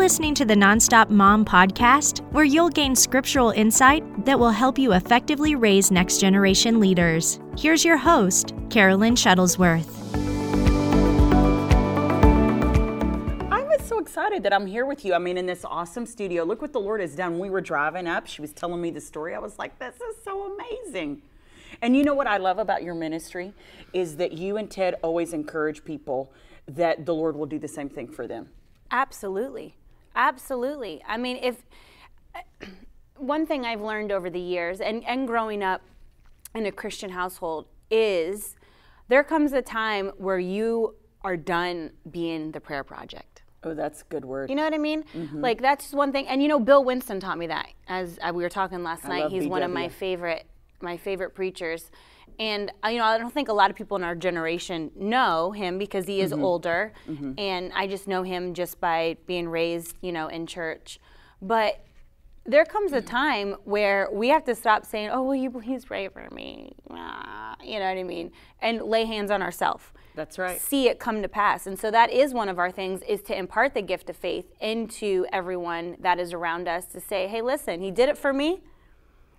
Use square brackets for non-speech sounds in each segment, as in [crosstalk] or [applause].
listening to the Nonstop Mom podcast, where you'll gain scriptural insight that will help you effectively raise next generation leaders. Here's your host, Carolyn Shuttlesworth. I was so excited that I'm here with you. I mean, in this awesome studio. Look what the Lord has done. We were driving up. She was telling me the story. I was like, this is so amazing. And you know what I love about your ministry is that you and Ted always encourage people that the Lord will do the same thing for them. Absolutely. Absolutely. I mean, if [clears throat] one thing I've learned over the years and, and growing up in a Christian household is there comes a time where you are done being the prayer project. Oh, that's a good word. You know what I mean? Mm-hmm. Like that's just one thing. And you know, Bill Winston taught me that as uh, we were talking last night. love He's one of my favorite my favorite preachers. And uh, you know, I don't think a lot of people in our generation know him because he Mm-hmm. is older, and I just know him just by being raised, you know, in church. But there comes a time where we have to stop saying, "Oh, will you please pray for me?" Ah, you know what I mean, and lay hands on ourselves That's right. see it come to pass. And so that is one of our things is to impart the gift of faith into everyone that is around us to say, hey, listen, he did it for me.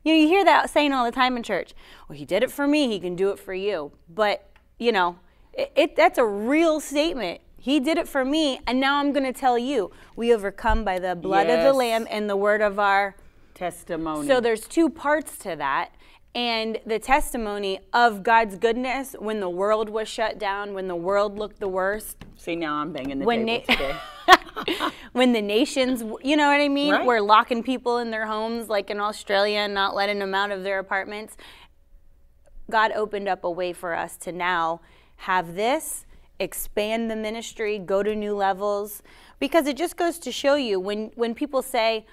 You know, you hear that saying all the time in church. Well, he did it for me, he can do it for you. But, you know, it, it that's a real statement. He did it for me, and now I'm going to tell you, we overcome by the blood of the lamb and the word of our Testimony. so there's two parts to that. And the testimony of God's goodness when the world was shut down, when the world looked the worst, See, now I'm banging the when table na- today. [laughs] when the nations, you know what I mean? Right. We're locking people in their homes, like in Australia, and not letting them out of their apartments. God opened up a way for us to now have this, expand the ministry, go to new levels, because it just goes to show you when, when people say,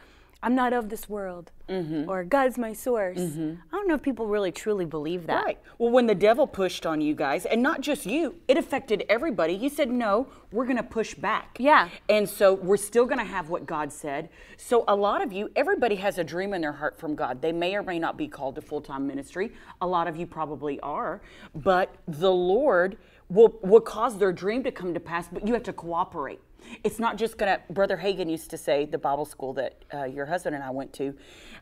I'm not of this world, Mm-hmm. or God's my source. I don't know if people really truly believe that. Right. Well, when the devil pushed on you guys, and not just you, it affected everybody. You said, no, we're going to push back. Yeah. And so we're still going to have what God said. So a lot of you, everybody has a dream in their heart from God. They may or may not be called to full time ministry. A lot of you probably are. But the Lord will, will cause their dream to come to pass, but you have to cooperate. It's not just going to, Brother Hagin used to say, the Bible school that uh, your husband and I went to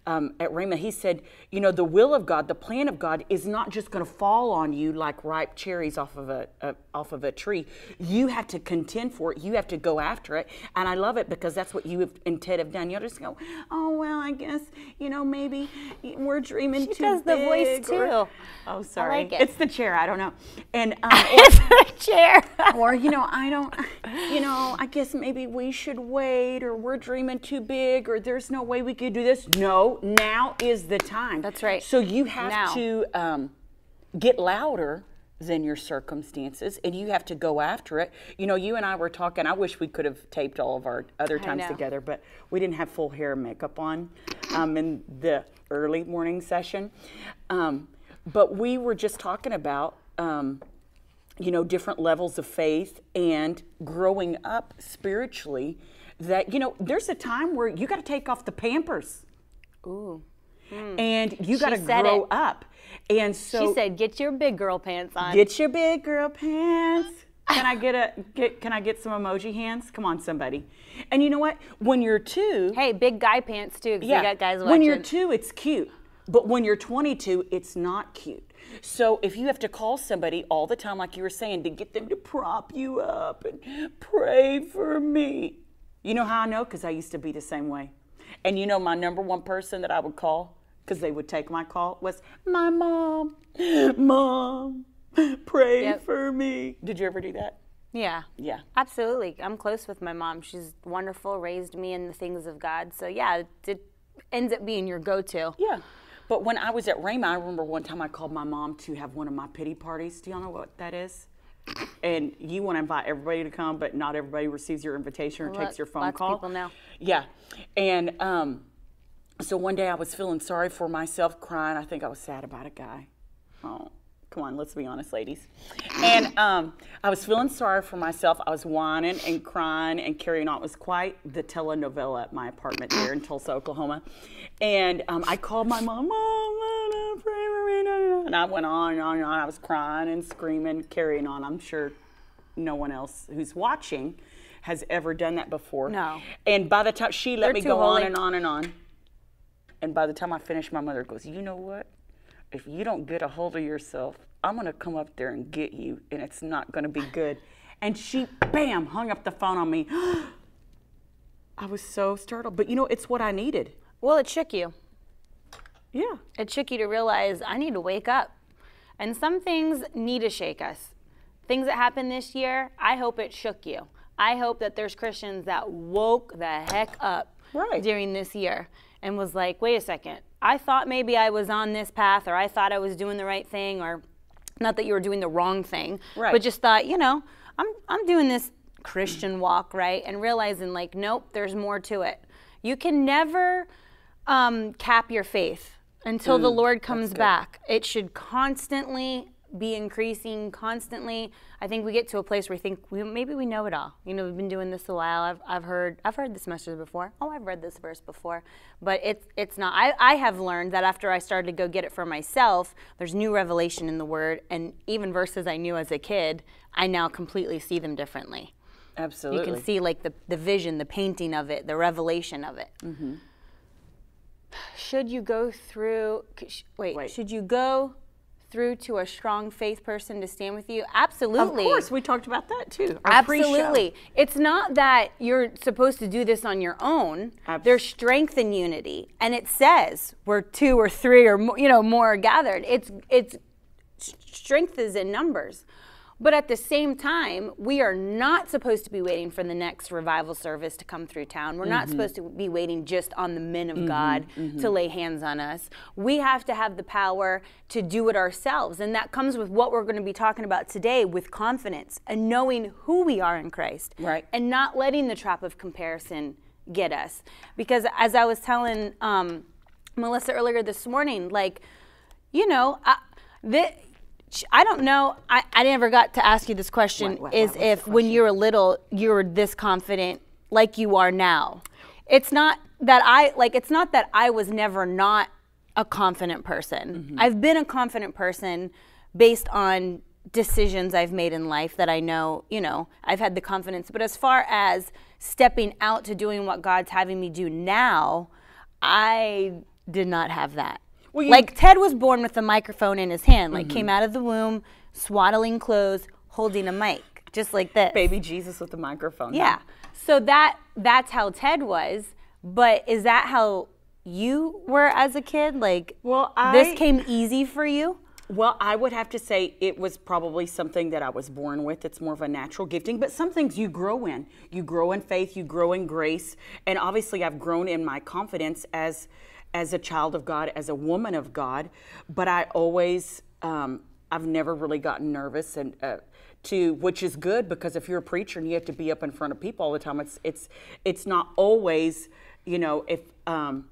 um, at Rhema, he said, you know, the will of God, the plan of God is not just going to fall on you like ripe cherries off of a, a off of a tree. You have to contend for it. You have to go after it. And I love it because that's what you have, and Ted have done. You'll just go, oh, well, I guess, you know, maybe we're dreaming She too does the voice, big," or- too. oh, sorry. like it. It's the chair. I don't know. And [laughs] um, It's a chair. or you know i don't you know i guess maybe we should wait or we're dreaming too big or there's no way we could do this. No now is the time. That's right. so you have Now. to um, get louder than your circumstances and you have to go after it. You know you and i were talking i wish we could have taped all of our other times together but we didn't have full hair and makeup on um, in the early morning session. Um, but we were just talking about um, you know, different levels of faith and growing up spiritually, that, you know, there's a time where you got to take off the pampers Ooh. Hmm. and you got to grow it. up. And so She said, "Get your big girl pants on." get your big girl pants. Can I get a get, can I get some emoji hands? Come on, somebody. And you know what? When you're two, hey, big guy pants too, because you got guys watching. when you're two, it's cute. But when you're 22, it's not cute. So if you have to call somebody all the time, like you were saying, to get them to prop you up and pray for me, you know how I know? Because I used to be the same way. And you know, my number one person that I would call, because they would take my call, was my mom. Mom, pray Yep. for me. Did you ever do that? yeah, Yeah. absolutely. I'm close with my mom. She's wonderful. Raised me in the things of God. So yeah, it, it ends up being your go-to. Yeah. But when I was at Rhema, I remember one time I called my mom to have one of my pity parties. Do y'all know what that is? And you want to invite everybody to come, but not everybody receives your invitation or Well, takes your phone lots of call. people know. Yeah. And um, so one day I was feeling sorry for myself, crying. I think I was sad about a guy. Oh, come on, let's be honest, ladies. And um, I was feeling sorry for myself. I was whining and crying and carrying on. It was quite the telenovela at my apartment there in Tulsa, Oklahoma. And um, I called my mom, Mom, pray for me, no, no, no." and I went on and on and on. I was crying and screaming, carrying on. I'm sure no one else who's watching has ever done that before. No. And by the time she let They're me go on and on and on. And by the time I finished, my mother goes, You know what? If you don't get a hold of yourself, I'm going to come up there and get you, and it's not going to be good. And she, bam, hung up the phone on me. [gasps] I was so startled. But you know, it's what I needed. Well, it shook you. Yeah. It shook you to realize I need to wake up. And some things need to shake us. Things that happened this year, I hope it shook you. I hope that there's Christians that woke the heck up Right. during this year and was like, wait a second, I thought maybe I was on this path or I thought I was doing the right thing or not that you were doing the wrong thing, Right. but just thought, you know, I'm, I'm doing this Christian walk, right? And realizing, like, nope, there's more to it. You can never um, cap your faith until the Lord comes back. It should constantly be increasing, constantly. I think we get to a place where we think we, maybe we know it all. You know, we've been doing this a while. I've, I've heard I've heard this message before. Oh, I've read this verse before, but it's it's not. I, I have learned that after I started to go get it for myself, there's new revelation in the Word, and even verses I knew as a kid, I now completely see them differently. Absolutely. You can see like the, the vision, the painting of it, the revelation of it. Mm-hmm. [sighs] Should you go through? sh- Wait, Wait. should you go through to a strong faith person to stand with you? Absolutely. Of course, we talked about that too. Absolutely. It's not that you're supposed to do this on your own. There's strength in unity, and it says where two or three or more, you know more are gathered. It's it's strength is in numbers. But at the same time, we are not supposed to be waiting for the next revival service to come through town. We're Mm-hmm. not supposed to be waiting just on the men of God to lay hands on us. We have to have the power to do it ourselves. And that comes with what we're going to be talking about today with confidence and knowing who we are in Christ. Right. And not letting the trap of comparison get us. Because as I was telling um, Melissa earlier this morning, like, you know, I, the, I don't know. I, I never got to ask you this question. What- what- is what was the if when you were little, you were this confident like you are now? It's not that I like. It's not that I was never not a confident person. Mm-hmm. I've been a confident person based on decisions I've made in life that I know. You know, I've had the confidence. But as far as stepping out to doing what God's having me do now, I did not have that. Well, like Ted was born with a microphone in his hand, like Mm-hmm. came out of the womb, swaddling clothes, holding a mic, just like this. Baby Jesus with the microphone. Yeah. So that that's how Ted was. But is that how you were as a kid? Like, Well, I- this came easy for you. Well, I would have to say it was probably something that I was born with. It's more of a natural gifting, but some things you grow in. You grow in faith, you grow in grace, and obviously I've grown in my confidence as as a child of God, as a woman of God. But I always, um, I've never really gotten nervous and. Uh, to which is good because if you're a preacher and you have to be up in front of people all the time, it's it's it's not always, you know, if um,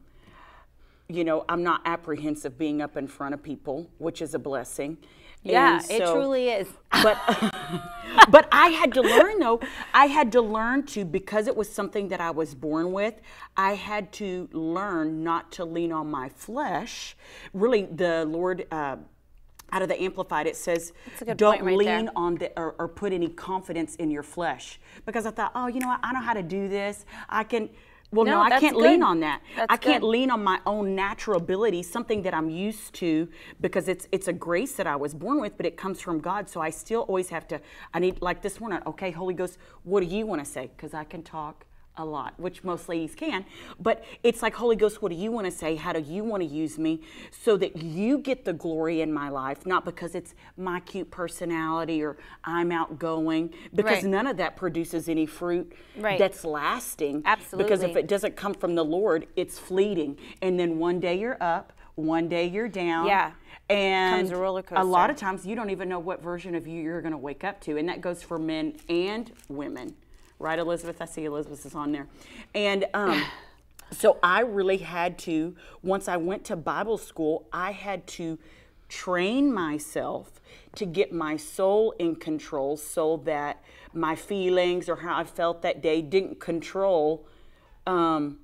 you know, I'm not apprehensive being up in front of people, which is a blessing. Yeah, And it truly is. [laughs] But [laughs] but I had to learn though. I had to learn to because it was something that I was born with. I had to learn not to lean on my flesh. Really, the Lord. Uh, out of the amplified, it says, "Don't right lean there. on the or, or put any confidence in your flesh." Because I thought, oh, you know what? I know how to do this. I can. Well, no, No, I can't lean on that. That's I can't good. lean on my own natural ability, something that I'm used to, because it's it's a grace that I was born with, but it comes from God. So I still always have to. I need like this morning. Okay, Holy Ghost, what do you want to say? Because I can talk a lot, which most ladies can. But it's like Holy Ghost, what do you want to say? How do you want to use me, so that you get the glory in my life, not because it's my cute personality or I'm outgoing, because Right. none of that produces any fruit Right. that's lasting. Absolutely. Because if it doesn't come from the Lord, it's fleeting. And then one day you're up, one day you're down. Yeah. And a roller a lot of times you don't even know what version of you you're going to wake up to. And that goes for men and women. Right, Elizabeth? I see Elizabeth is on there. And um, so I really had to, once I went to Bible school, I had to train myself to get my soul in control so that my feelings or how I felt that day didn't control um,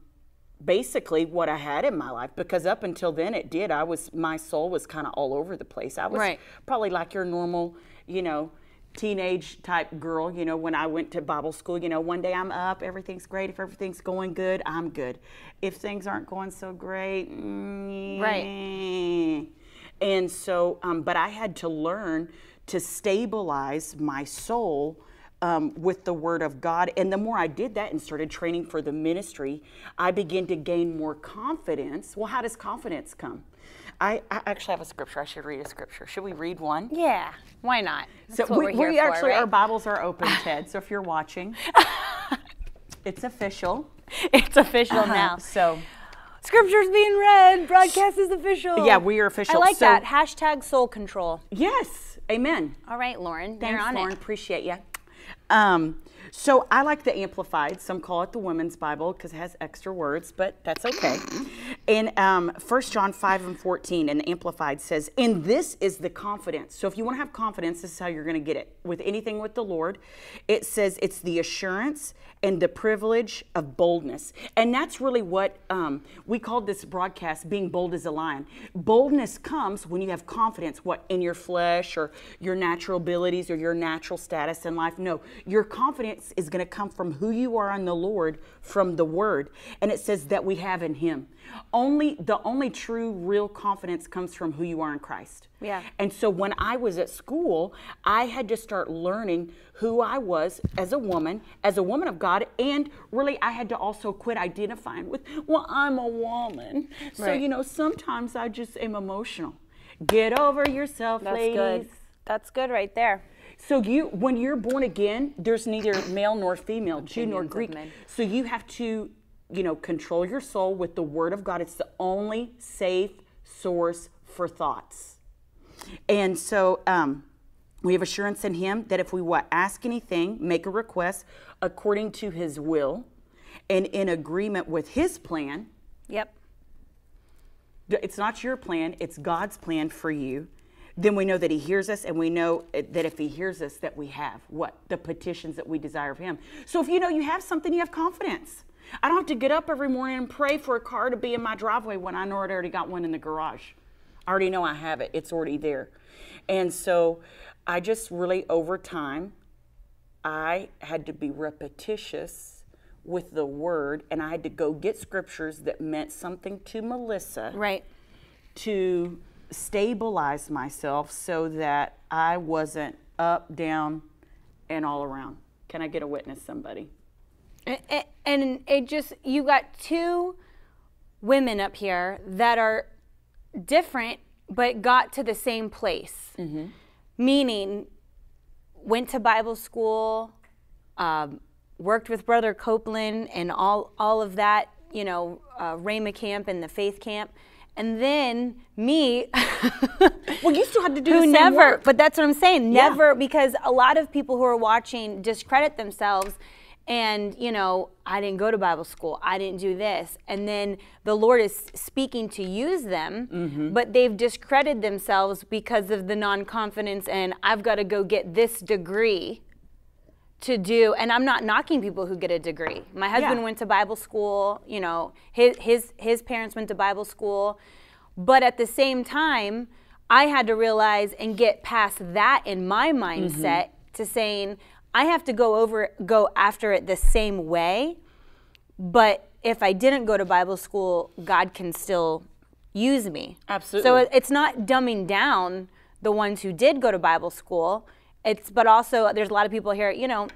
basically what I had in my life because up until then it did. I was my soul was kind of all over the place. I was Right. probably like your normal, you know, teenage type girl, you know, when I went to Bible school, you know, one day I'm up, everything's great. If everything's going good, I'm good. If things aren't going so great, mm, Right. And so, um, but I had to learn to stabilize my soul um, with the Word of God. And the more I did that and started training for the ministry, I began to gain more confidence. Well, how does confidence come? I, I actually have a scripture. I should read a scripture. Should we read one? Yeah, why not? That's So we, we're here we for, actually, our? Bibles are open, [laughs] Ted. So if you're watching, [laughs] it's official. It's official now. So Scripture's being read. Broadcast is official. Yeah, we are official. I like So- that. Hashtag soul control. yes, amen. All right, Lauren, Thanks, you're on Lauren. it. Appreciate you. Um, so I like the Amplified. Some call it the Women's Bible because it has extra words, but that's okay. And um, 1 John 5 and 14 and Amplified says, And this is the confidence. So if you want to have confidence, this is how you're going to get it. With anything with the Lord, it says it's the assurance and the privilege of boldness. And that's really what um, we called this broadcast being bold as a lion. Boldness comes when you have confidence, what, in your flesh or your natural abilities or your natural status in life. No, your confidence is going to come from who you are in the Lord, from the Word. And it says that we have in Him. Only the only true, real confidence comes from who you are in Christ. Yeah. And so when I was at school, I had to start learning who I was as a woman, as a woman of God, and really I had to also quit identifying with, well, I'm a woman. So, you know, sometimes I just am emotional. Get over yourself, That's ladies. good. That's good right there. So you, when you're born again, there's neither male nor female, Jew nor Greek. So you have to, you know, control your soul with the Word of God. It's the only safe source for thoughts. And so um, we have assurance in Him that if we what ask anything, make a request according to His will, and in agreement with His plan, Yep. it's not your plan, it's God's plan for you. Then we know that He hears us, and we know that if He hears us, that we have what? The petitions that we desire of Him. So if you know you have something, you have confidence. I don't have to get up every morning and pray for a car to be in my driveway when I know I already got one in the garage. I already know I have it, it's already there. And so I just really, over time, I had to be repetitious with the word, and I had to go get scriptures that meant something to Melissa Right. to stabilize myself so that I wasn't up, down, and all around. Can I get a witness, somebody? A- a- And it just, you got two women up here that are different but got to the same place. Meaning, went to Bible school, um, worked with Brother Copeland and all, all of that, you know, uh, Rhema camp and the faith camp. And then me, [laughs] Well, you still had to do who never work. but that's what i'm saying Yeah. never because a lot of people who are watching discredit themselves and you know i didn't go to bible school i didn't do this and then the lord is speaking to use them Mm-hmm. but they've discredited themselves because of the non-confidence and i've got to go get this degree to do and i'm not knocking people who get a degree my husband Yeah. went to bible school you know his his his parents went to bible school but at the same time i had to realize and get past that in my mindset to saying i have to go over go after it the same way but if i didn't go to bible school god can still use me. Absolutely. so it's not dumbing down the ones who did go to bible school. It's but also there's a lot of people here you know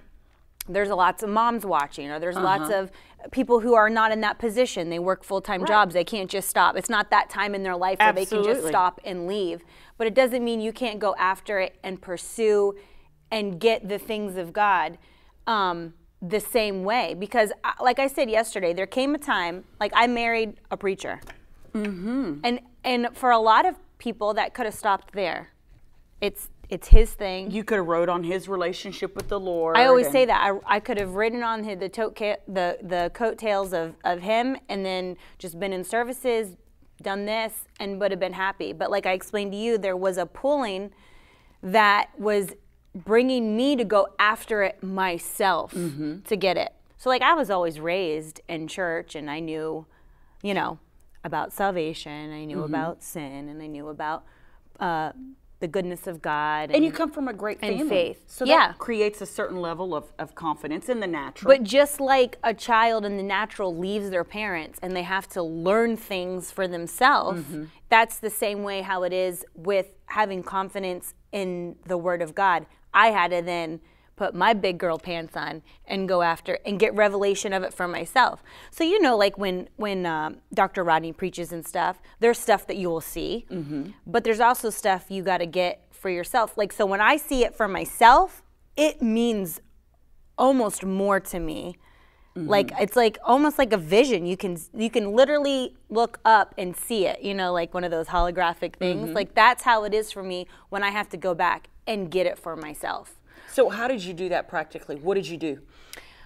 there's lots of moms watching or there's lots Uh-huh. of people who are not in that position. They work full-time jobs. They can't just stop. It's not that time in their life where they can just stop and leave. But it doesn't mean you can't go after it and pursue and get the things of god um, the same way. Because I- like i said yesterday there came a time like i married a preacher. And and for a lot of people that could have stopped there. It's it's his thing. You could have wrote on his relationship with the Lord. I always say that. I, I could have ridden on the the, tote ca- the the coattails of, of him, and then just been in services, done this, and would have been happy. But like I explained to you, there was a pulling that was bringing me to go after it myself Mm-hmm. to get it. So like I was always raised in church, and I knew, you know, about salvation. I knew Mm-hmm. about sin, and I knew about. Uh, the goodness of God. And you come from a great and faith. So Yeah. that creates a certain level of, of confidence in the natural. But just like a child in the natural leaves their parents and they have to learn things for themselves, Mm-hmm. that's the same way how it is with having confidence in the Word of God. I had to then put my big girl pants on and go after and get revelation of it for myself. So you know, like when when um, Dr. Rodney preaches and stuff, there's stuff that you will see, but there's also stuff you got to get for yourself. Like so, when I see it for myself, it means almost more to me like it's like almost like a vision you can you can literally look up and see it you know like one of those holographic things like that's how it is for me when i have to go back and get it for myself So how did you do that practically? What did you do?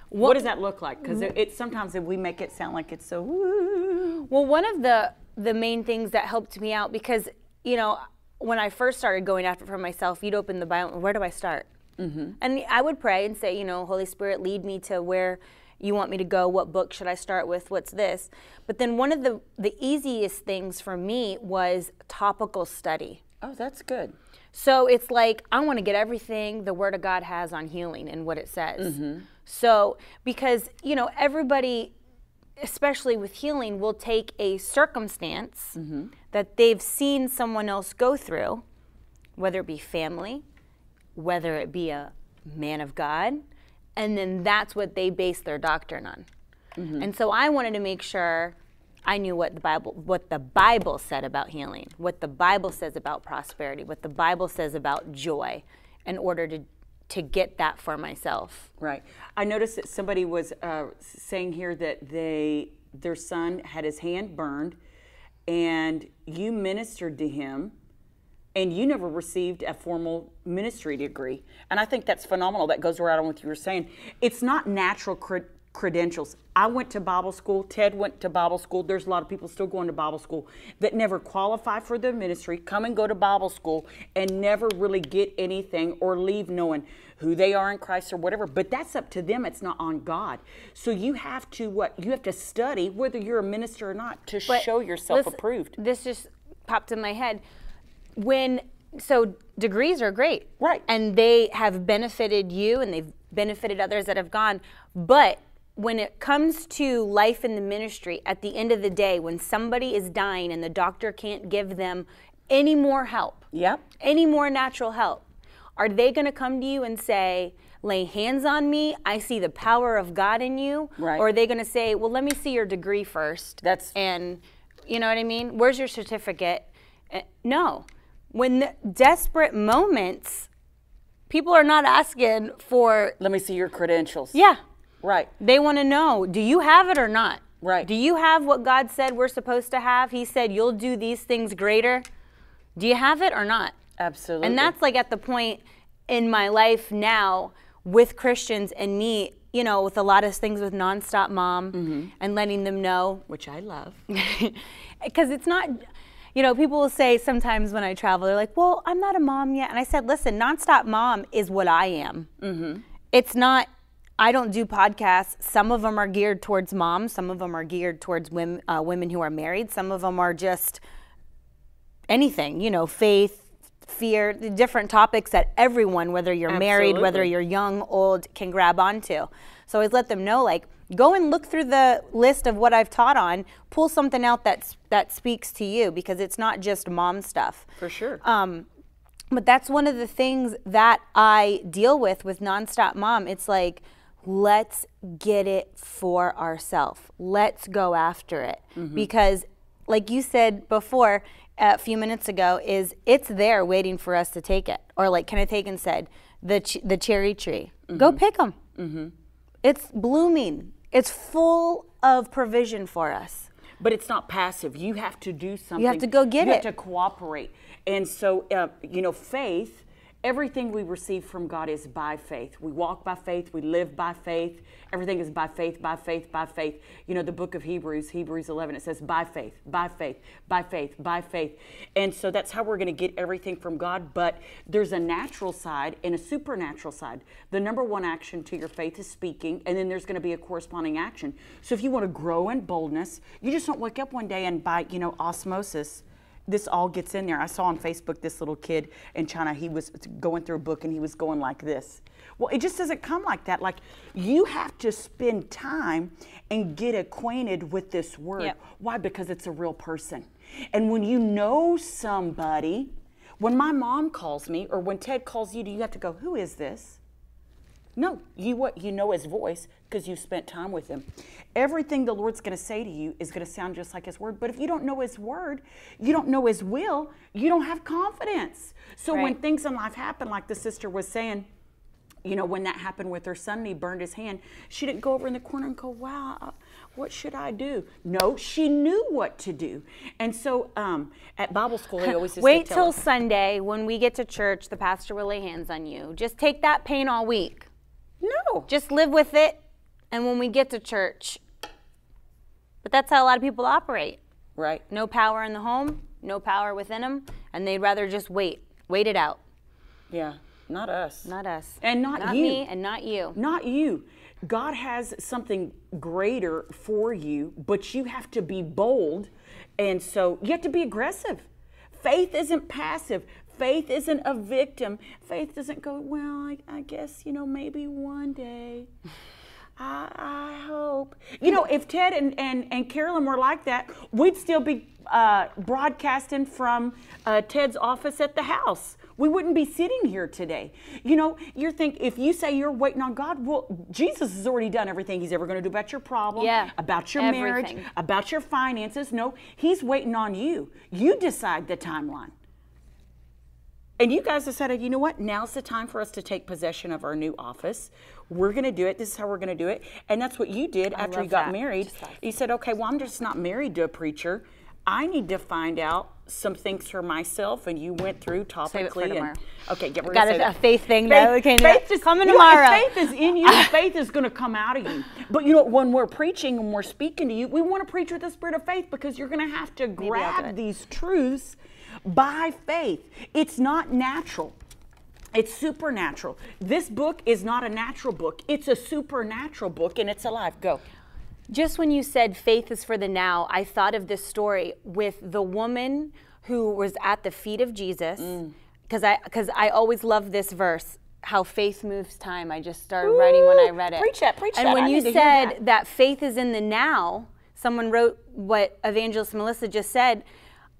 What, does that look like? Because it, it sometimes we make it sound like it's so. Woo. well one of the the main things that helped me out because you know when i first started going after it for myself you'd open the bible where do i start mm-hmm. and i would pray and say you know holy spirit lead me to where you want me to go what book should i start with what's this but then one of the the easiest things for me was topical study Oh, that's good. so it's like I want to get everything the Word of God has on healing and what it says. Mm-hmm. So because you know everybody, especially with healing, will take a circumstance mm-hmm. that they've seen someone else go through, whether it be family, whether it be a man of God, and then that's what they base their doctrine on. And so I wanted to make sure I knew what the Bible what the Bible said about healing, what the Bible says about prosperity, what the Bible says about joy in order to to get that for myself. Right. I noticed that somebody was uh, saying here that they their son had his hand burned, and you ministered to him, and you never received a formal ministry degree. And I think that's phenomenal. That goes right on with what you were saying. It's not natural cred- credentials. I went to Bible school. Ted went to Bible school. There's a lot of people still going to Bible school that never qualify for the ministry, come and go to Bible school, and never really get anything or leave knowing who they are in Christ or whatever. But that's up to them. It's not on God. So you have to what? You have to study whether you're a minister or not to But show yourself listen, approved. This just popped in my head. When so degrees are great, Right. And they have benefited you, and they've benefited others that have gone. But when it comes to life in the ministry, at the end of the day, when somebody is dying and the doctor can't give them any more help, Yep. any more natural help, are they going to come to you and say, lay hands on me, I see the power of God in you? Right. Or are they going to say, well, let me see your degree first? That's- And, you know what I mean? Where's your certificate? Uh, No. When the desperate moments, people are not asking for, Let me see your credentials. yeah, Right. they want to know, do you have it or not? Right. Do you have what God said we're supposed to have? He said, you'll do these things greater. Do you have it or not? Absolutely. And that's like at the point in my life now with Christians and me, you know, with a lot of things with Nonstop Mom mm-hmm. and letting them know. which I love. [laughs] Because it's not, you know, people will say sometimes when I travel, they're like, well, I'm not a mom yet. And I said, listen, Nonstop Mom is what I am. It's not, I don't do podcasts. Some of them are geared towards moms, some of them are geared towards women, uh, women who are married, some of them are just anything, you know, faith, fear, the different topics that everyone, whether you're married, whether you're young, old, can grab onto. So I always let them know, like, go and look through the list of what I've taught on, pull something out that's, that speaks to you because it's not just mom stuff. For sure. Um, but that's one of the things that I deal with with Nonstop Mom. It's like, let's get it for ourselves. Let's go after it. Mm-hmm. Because, like you said before, a few minutes ago, is it's there waiting for us to take it. Or like Kenneth Hagin said, the, ch- the cherry tree. Go mm-hmm. pick them. Mm-hmm. It's blooming. It's full of provision for us. But it's not passive. You have to do something. You have to go get you it. have to cooperate. And so, uh, you know, faith, everything we receive from God is by faith. We walk by faith, we live by faith. Everything is by faith, by faith, by faith. You know, the book of Hebrews, Hebrews 11, it says by faith, by faith, by faith, by faith. And so that's how we're going to get everything from God. But there's a natural side and a supernatural side. The number one action to your faith is speaking, and then there's going to be a corresponding action. So if you want to grow in boldness, you just don't wake up one day and by, you know, osmosis, this all gets in there. I saw on Facebook this little kid in China. He was going through a book and he was going like this. Well, it just doesn't come like that. Like you have to spend time and get acquainted with this word. Yep. Why? Because it's a real person. And when you know somebody, when my mom calls me or when Ted calls you, do you have to go, "Who is this?" No, you what you know his voice because you spent time with him. Everything the Lord's going to say to you is going to sound just like his word. But if you don't know his word, you don't know his will, you don't have confidence. So when things in life happen, like the sister was saying, you know, when that happened with her son and he burned his hand, she didn't go over in the corner and go, wow, uh, what should I do? No, she knew what to do. And so um, at Bible school, they [laughs] always Wait till us, Sunday when we get to church, the pastor will lay hands on you. Just take that pain all week. No. Just live with it. And when we get to church, but that's how a lot of people operate. Right. No power in the home, no power within them, and they'd rather just wait, wait it out. Yeah. Not us. Not us. And not not you. me and not you. Not you. God has something greater for you, but you have to be bold. And so you have to be aggressive. Faith isn't passive. Faith isn't a victim. Faith doesn't go, well, I, I guess, you know, maybe one day. I, I hope. You know, if Ted and, and, and Carolyn were like that, we'd still be uh, broadcasting from uh, Ted's office at the house. We wouldn't be sitting here today. You know, you're thinking, if you say you're waiting on God, well, Jesus has already done everything he's ever going to do about your problem, Yeah, about your marriage, about your finances. No, he's waiting on you. You decide the timeline. And you guys decided, you know what? Now's the time for us to take possession of our new office. We're going to do it. This is how we're going to do it. And that's what you did after you got that. married. You said, okay, well, I'm just not married to a preacher. I need to find out some things for myself. And you went through Save it for topically. and, tomorrow. okay, get we're Got a- a faith thing, though. Okay, faith is coming you know, tomorrow. faith is in you. [laughs] faith is going to come out of you. But you know, when we're preaching and we're speaking to you, we want to preach with the spirit of faith because you're going to have to grab these truths by faith. It's not natural. It's supernatural. This book is not a natural book. It's a supernatural book and it's alive. Go. Just when you said faith is for the now, I thought of this story with the woman who was at the feet of Jesus. Mm. Because I, because I always love this verse, how faith moves time. I just started writing when I read it. Preach that, preach and that. when I you need to hear said that. that faith is in the now, someone wrote what Evangelist Melissa just said.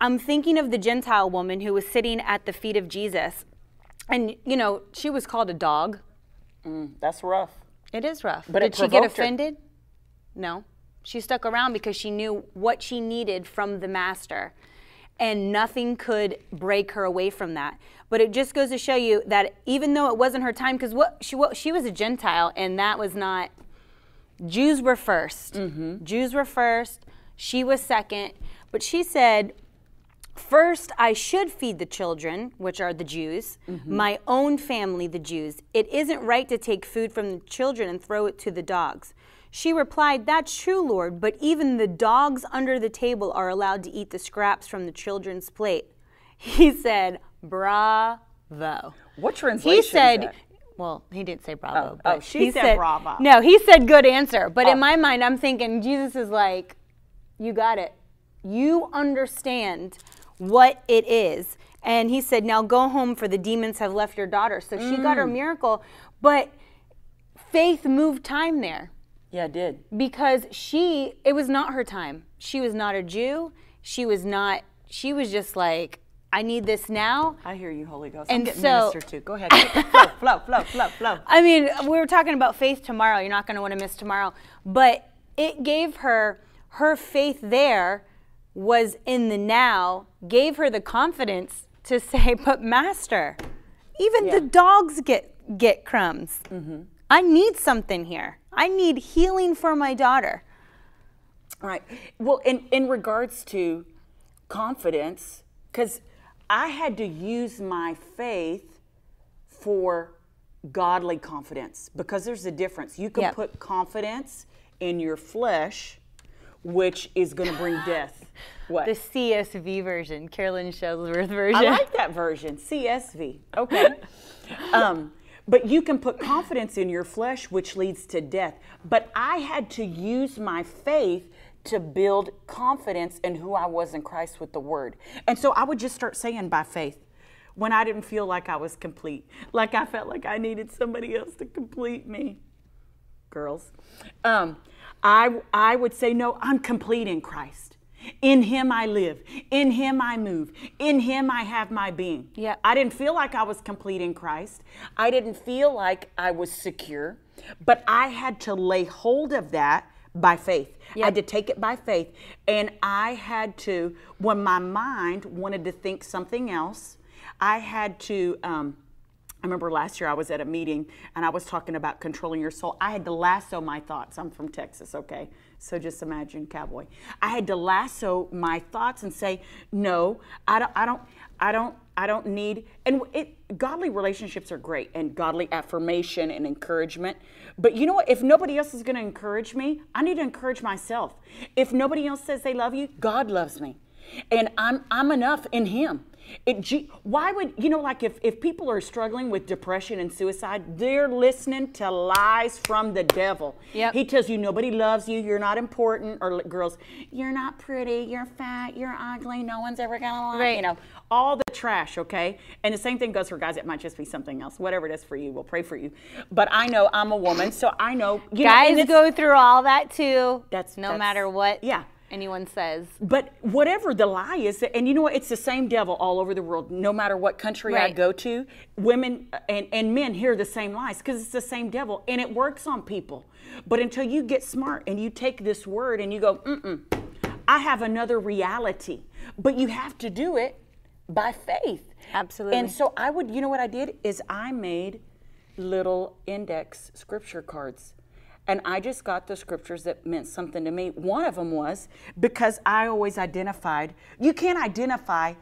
I'm thinking of the Gentile woman who was sitting at the feet of Jesus. And, you know, she was called a dog. Mm, that's rough. It is rough. But Did she get provoked her. offended? No. She stuck around because she knew what she needed from the master. And nothing could break her away from that. But it just goes to show you that even though it wasn't her time, because what she what, she was a Gentile, and that was not. Jews were 1st mm-hmm. Jews were first. She was second. But she said, First, I should feed the children, which are the Jews, mm-hmm. my own family, the Jews. It isn't right to take food from the children and throw it to the dogs. She replied, That's true, Lord, but even the dogs under the table are allowed to eat the scraps from the children's plate. [laughs] He said, Bravo. What translation He said? Well, he didn't say bravo. Oh, but oh, she he said bravo. No, he said good answer. But Oh. in my mind, I'm thinking Jesus is like, you got it. You understand what it is. And he said, now go home for the demons have left your daughter. So she got her Mm. miracle. But faith moved time there Yeah, I did. because she, it was not her time. She was not a Jew. She was not, she was just like, I need this now. I hear you, Holy Ghost. And I'm getting so- ministered to. Go ahead. flow, [laughs] flow, flow, flow, flow. I mean, we were talking about faith tomorrow. You're not going to want to miss tomorrow. But it gave her, her faith there was in the now, gave her the confidence to [laughs] say, but master, even the dogs get, get crumbs. Mm-hmm. I need something here. I need healing for my daughter. Right. Well, in, in regards to confidence, because I had to use my faith for godly confidence, because there's a difference. You can Yep. put confidence in your flesh, which is going to bring death. What? The CSV version, Carolyn Shuttlesworth version. I like that version, CSV. [laughs] Okay. um, but you can put confidence in your flesh, which leads to death. But I had to use my faith to build confidence in who I was in Christ with the word. And so I would just start saying by faith when I didn't feel like I was complete, like I felt like I needed somebody else to complete me. Girls, um, I, I would say, No, I'm complete in Christ. In him I live. In him I move. In him I have my being. Yeah. I didn't feel like I was complete in Christ. I didn't feel like I was secure, but I had to lay hold of that by faith. I had to take it by faith. And I had to, when my mind wanted to think something else, I had to. Um, I remember last year I was at a meeting and I was talking about controlling your soul. I had to lasso my thoughts. I'm from Texas, okay? So just imagine cowboy. I had to lasso my thoughts and say, "No, I don't I don't I don't I don't need and it godly relationships are great and godly affirmation and encouragement. But you know what? If nobody else is going to encourage me, I need to encourage myself. If nobody else says they love you, God loves me. And I'm I'm enough in him. It, why would you know like if, if people are struggling with depression and suicide they're listening to lies from the devil. Yep. he tells you nobody loves you. You're not important. Or girls you're not pretty. You're fat. You're ugly. No one's ever gonna like you. Right. know all the trash okay? And the same thing goes for guys. It might just be something else. Whatever it is for you we'll pray for you. But i know i'm a woman so i know you know, Guys it's- go through all that too. That's- no that's- matter what yeah. Anyone says. But whatever the lie is, and you know what? It's the same devil all over the world. No matter what country I go to, women uh, and, and men hear the same lies because it's the same devil and it works on people. But until you get smart and you take this word and you go, mm-mm, I have another reality. But you have to do it by faith. Absolutely. And so I would, you know what I did? Is I made little index scripture cards. And I just got the scriptures that meant something to me. One of them was because I always identified, you can't identify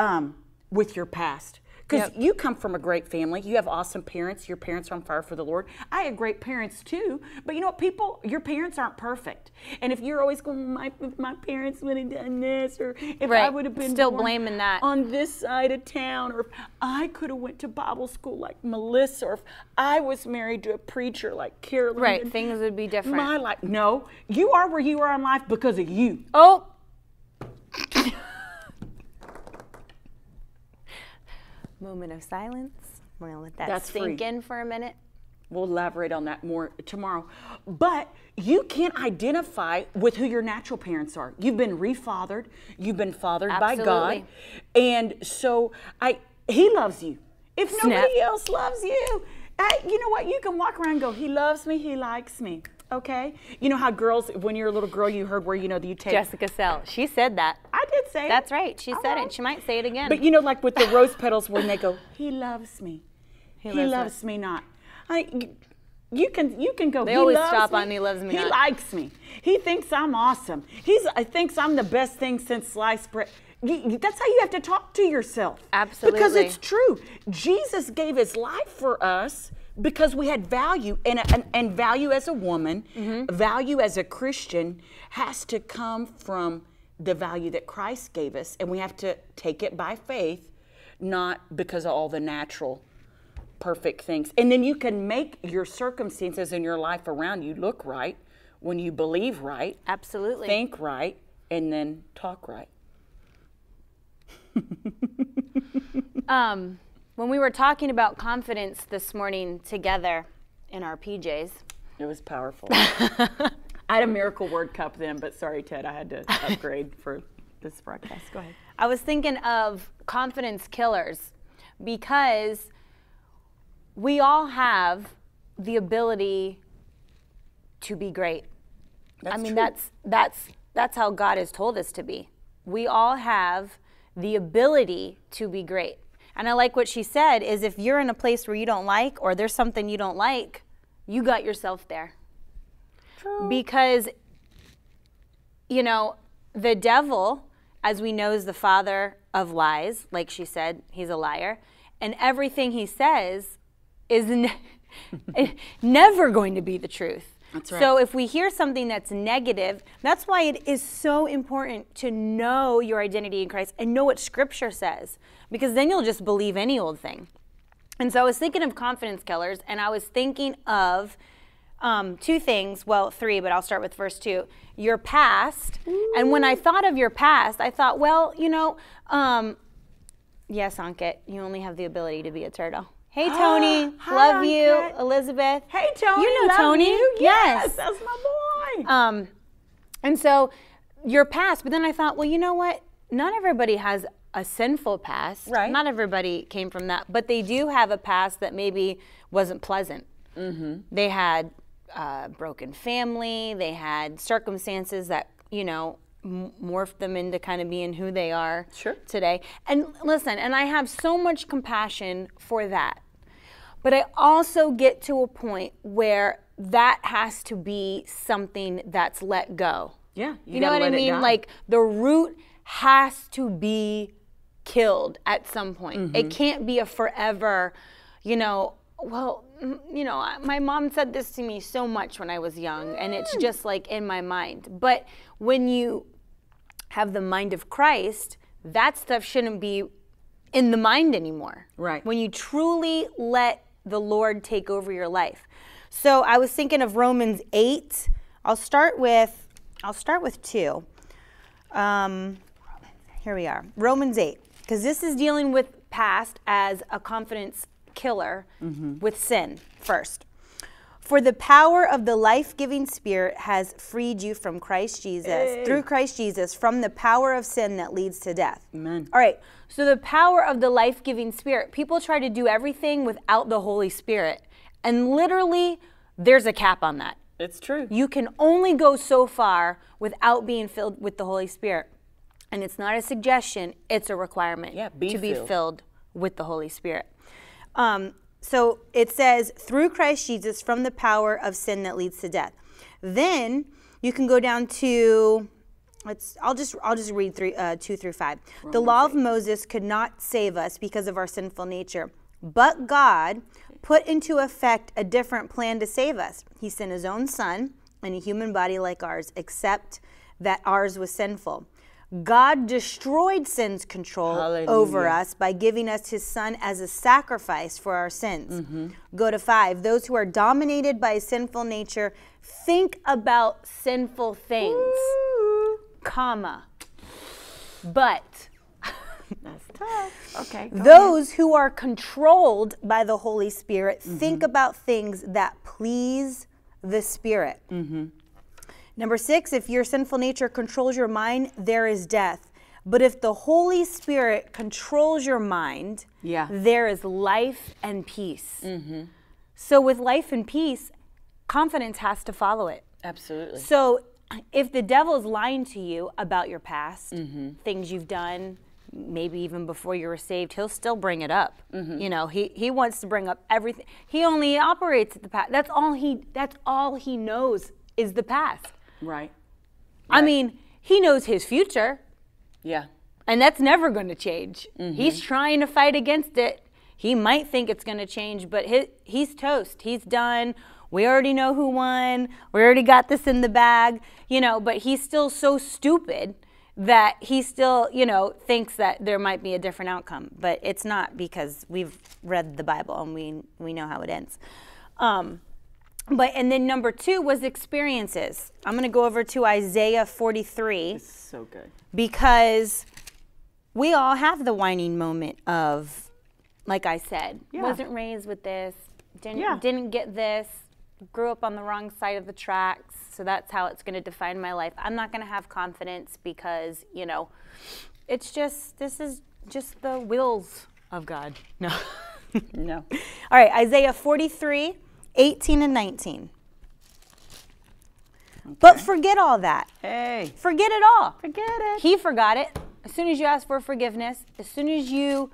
um, with your past. Because Yep. you come from a great family. You have awesome parents. Your parents are on fire for the Lord. I had great parents too. But you know what? People, your parents aren't perfect. And if you're always going, my, my parents would have done this, or if I would have been Still blaming that. on this side of town, or if I could have went to Bible school like Melissa, or if I was married to a preacher like Carolyn. Right, things would be different. My life, no, you are where you are in life because of you. Oh. [laughs] Moment of silence. We're gonna let that That's sink free. in for a minute. We'll elaborate on that more tomorrow. But you can't identify with who your natural parents are. You've been refathered. You've been fathered by God, Absolutely. and so I. He loves you. If Snap. nobody else loves you, hey, you know what? You can walk around and go, "He loves me. He likes me." Okay. You know how girls, when you're a little girl, you heard where you know that you take. Jessica Sell. She said that. I did say it. That's right. She All said right. it. Uh-huh. She might say it again. But you know, like with the rose petals, when they go, "He loves me," [laughs] he, loves loves, me not. I, you can you can go. They he always stop me. on, "He loves me He not." likes me. He thinks I'm awesome. He's I thinks I'm the best thing since sliced bread. You- That's how you have to talk to yourself. Absolutely. Because it's true. Jesus gave his life for us because we had value, and, and, and value as a woman, Mm-hmm. value as a Christian has to come from the value that Christ gave us, and we have to take it by faith, not because of all the natural perfect things. And then you can make your circumstances in your life around you look right when you believe right, Absolutely. think right, and then talk right. [laughs] Um, when we were talking about confidence this morning together in our PJs, It was powerful. [laughs] I had a miracle word cup then, but sorry, Ted, I had to upgrade for this broadcast. Go ahead. I was thinking of confidence killers because we all have the ability to be great. I mean, true. that's that's that's how God has told us to be. We all have the ability to be great. And I like what she said is if you're in a place where you don't like or there's something you don't like, you got yourself there. True. Because you know, the devil, as we know, is the father of lies. Like she said, he's a liar. And everything he says is [laughs] ne- [laughs] never going to be the truth. That's right. So if we hear something that's negative, that's why it is so important to know your identity in Christ and know what Scripture says, because then you'll just believe any old thing. And so I was thinking of confidence killers, and I was thinking of um, two things. Well, three, but I'll start with verse two. Your past. And when I thought of your past, I thought, well, you know, um, yes, Ankit, you only have the ability to be a turtle. Hey, [gasps] Tony. Hi, love you. Elizabeth. Hey, Tony. You know Tony. you. Yes, Yes. that's my boy. Um, and so your past, but then I thought, well, you know what? Not everybody has a sinful past. Right. Not everybody came from that, but they do have a past that maybe wasn't pleasant. Mm-hmm. They had a broken family. They had circumstances that you know m- morphed them into kind of being who they are Sure. today. And listen, and I have so much compassion for that. But I also get to a point where that has to be something that's let go. Yeah, you You, know what I mean? Like the root has to be killed at some point. Mm-hmm. It can't be a forever, you know, well, you know, my mom said this to me so much when I was young, and it's Mm. just like in my mind. But when you have the mind of Christ, that stuff shouldn't be in the mind anymore. Right. When you truly let the Lord take over your life. So I was thinking of Romans 8. I'll start with I'll start with 2. Um, here we are. Romans 8 because this is dealing with past as a confidence killer mm-hmm. with sin first. For the power of the life giving Spirit has freed you from Christ Jesus, through Christ Jesus, from the power of sin that leads to death. Amen. All right, so the power of the life giving Spirit. People try to do everything without the Holy Spirit. And literally, there's a cap on that. It's true. You can only go so far without being filled with the Holy Spirit. And it's not a suggestion, it's a requirement Yeah, be to be filled. filled with the Holy Spirit. Um, so it says, through Christ Jesus, from the power of sin that leads to death. Then you can go down to, let's, I'll just, I'll just read three, uh, two through five. the law of Moses could not save us because of our sinful nature, but God put into effect a different plan to save us. He sent his own son in a human body like ours, except that ours was sinful. God destroyed sin's control over us by giving us his son as a sacrifice for our sins. Mm-hmm. Go to five. Those who are dominated by a sinful nature think about sinful things, comma. But [laughs] That's tough. Okay. those who are controlled by the Holy Spirit think mm-hmm. about things that please the Spirit. Mm-hmm. Number six, if your sinful nature controls your mind, there is death. But if the Holy Spirit controls your mind, Yeah. there is life and peace. So, with life and peace, confidence has to follow it. Absolutely. So, if the devil's lying to you about your past, Mm-hmm. things you've done, maybe even before you were saved, he'll still bring it up. Mm-hmm. You know, he, he wants to bring up everything. He only operates at the past. That's all he that's all he knows is the past. Right. I mean, he knows his future, Yeah. and that's never going to change. Mm-hmm. He's trying to fight against it. He might think it's going to change, but he, he's toast. He's done. We already know who won. We already got this in the bag, you know, but he's still so stupid that he still, you know, thinks that there might be a different outcome, but it's not because we've read the Bible and we we know how it ends. Um, but and then number 2 was experiences. I'm going to go over to Isaiah 43 It's So good. because we all have the whining moment of like i said Yeah. wasn't raised with this didn't Yeah. didn't get this grew up on the wrong side of the tracks so that's how it's going to define my life i'm not going to have confidence because you know it's just this is just the wills of god no No. [laughs] all right isaiah 43 18 and 19 but forget all that Hey. forget it all Forget it. he forgot it. As soon as you ask for forgiveness, as soon as you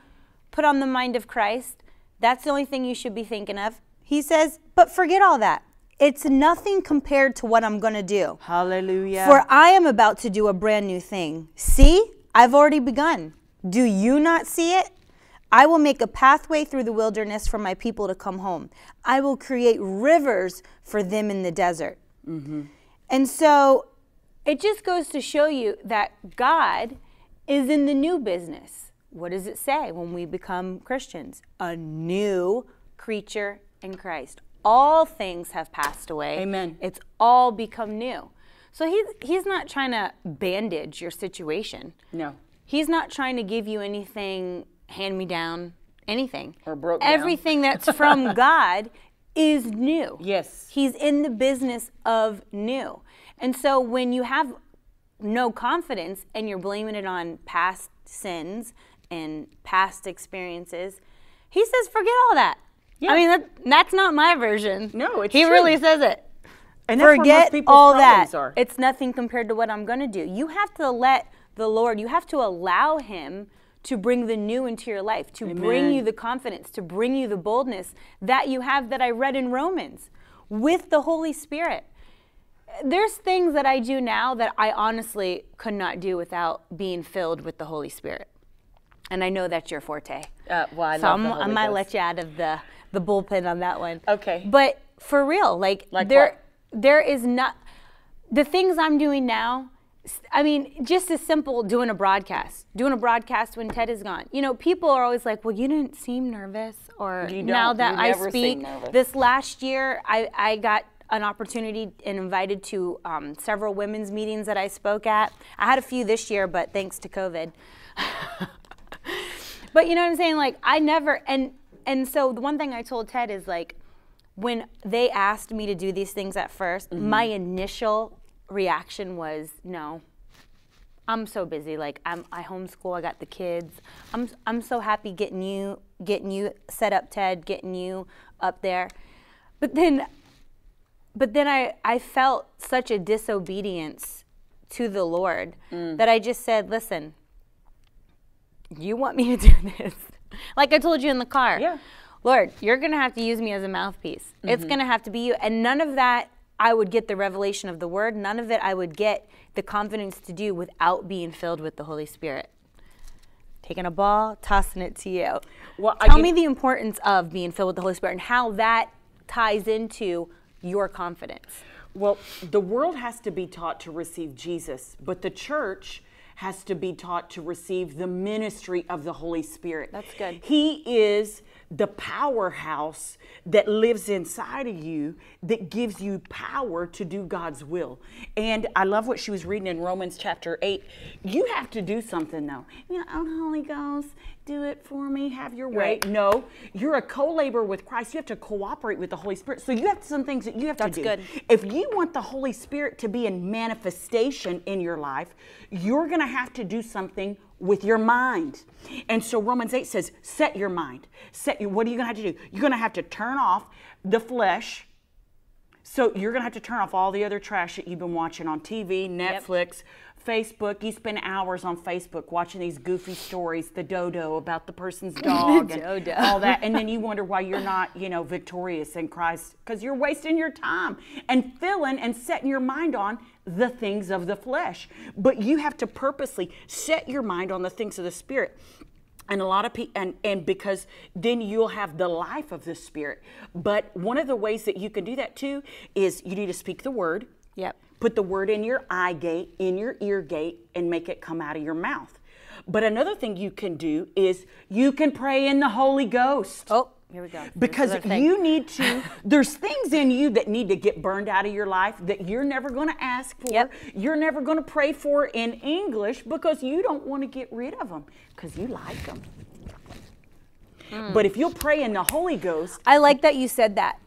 put on the mind of Christ, that's the only thing you should be thinking of. He says, but forget all that. It's nothing compared to what I'm going to do. Hallelujah. For I am about to do a brand new thing. See, I've already begun. Do you not see it? I will make a pathway through the wilderness for my people to come home. I will create rivers for them in the desert. Mm-hmm. And so it just goes to show you that God is in the new business. What does it say when we become Christians? A new creature in Christ. all things have passed away. Amen. It's all become new. So he's he's not trying to bandage your situation. No. He's not trying to give you anything hand me down, anything. Or broke down. Everything that's [laughs] from God is new. Yes. He's in the business of new. And so when you have no confidence and you're blaming it on past sins and past experiences, he says, forget all that. Yeah. I mean, that, that's not my version. No, it's He true. really says it. And that's where most Forget all that. are. It's nothing compared to what I'm going to do. You have to let the Lord, you have to allow Him to bring the new into your life, to bring you the confidence, to bring you the boldness that you have that I read in Romans with the Holy Spirit. There's things that I do now that I honestly could not do without being filled with the Holy Spirit. And I know that's your forte. Uh, well, I so I'm, I might Ghost. let you out of the, the bullpen on that one. Okay. But for real, like, Like there, what? there is not the things I'm doing now. I mean, just as simple doing a broadcast, doing a broadcast when Ted is gone. You know, people are always like, "Well, you didn't seem nervous," or You now that I speak. This last year, I, I got an opportunity and invited to um, several women's meetings that I spoke at. I had a few this year, but thanks to COVID. [laughs] But you know what I'm saying? Like I never and and so the one thing I told Ted is like when they asked me to do these things at 1st Mm-hmm. my initial reaction was no. I'm so busy. Like I'm I homeschool, I got the kids. I'm I'm so happy getting you getting you set up Ted, getting you up there. But then but then I, I felt such a disobedience to the Lord Mm. that I just said, listen, you want me to do [laughs] this? like I told you in the car. Yeah. Lord, you're going to have to use me as a mouthpiece. It's Mm-hmm. going to have to be you. And none of that I would get the revelation of the word. None of it I would get the confidence to do without being filled with the Holy Spirit. Taking a ball, tossing it to you. Well, I- Tell you- me the importance of being filled with the Holy Spirit and how that ties into your confidence. Well, the world has to be taught to receive Jesus, but the church has to be taught to receive the ministry of the Holy Spirit. That's good. He is the powerhouse that lives inside of you that gives you power to do God's will. And I love what she was reading in Romans chapter 8. You have to do something though. You know, oh, Holy Ghost, do it for me, have your way. Right. No, you're a co-laborer with Christ. You have to cooperate with the Holy Spirit. So you have some things that you have That's to do. That's good. If you want the Holy Spirit to be in manifestation in your life, you're going to have to do something with your mind. And so Romans 8 says, set your mind. Set your what are you going to have to do? You're going to have to turn off the flesh. So you're going to have to turn off all the other trash that you've been watching on TV, Netflix, Facebook. You spend hours on Facebook watching these goofy stories, the dodo about the person's [laughs] dog and dodo. all that, and then you wonder why you're not, you know, victorious in Christ because you're wasting your time and filling and setting your mind on the things of the flesh. But you have to purposely set your mind on the things of the spirit. And a lot of people, and, and because then you'll have the life of the Spirit. But one of the ways that you can do that too is you need to speak the word. Yep. Put the word in your eye gate, in your ear gate, and make it come out of your mouth. But another thing you can do is you can pray in the Holy Ghost. Oh, here we go. Because you need to, [laughs] there's things in you that need to get burned out of your life that you're never going to ask for. Yep. You're never going to pray for in English because you don't want to get rid of them because you like them. Hmm. But if you'll pray in the Holy Ghost, I like that you said that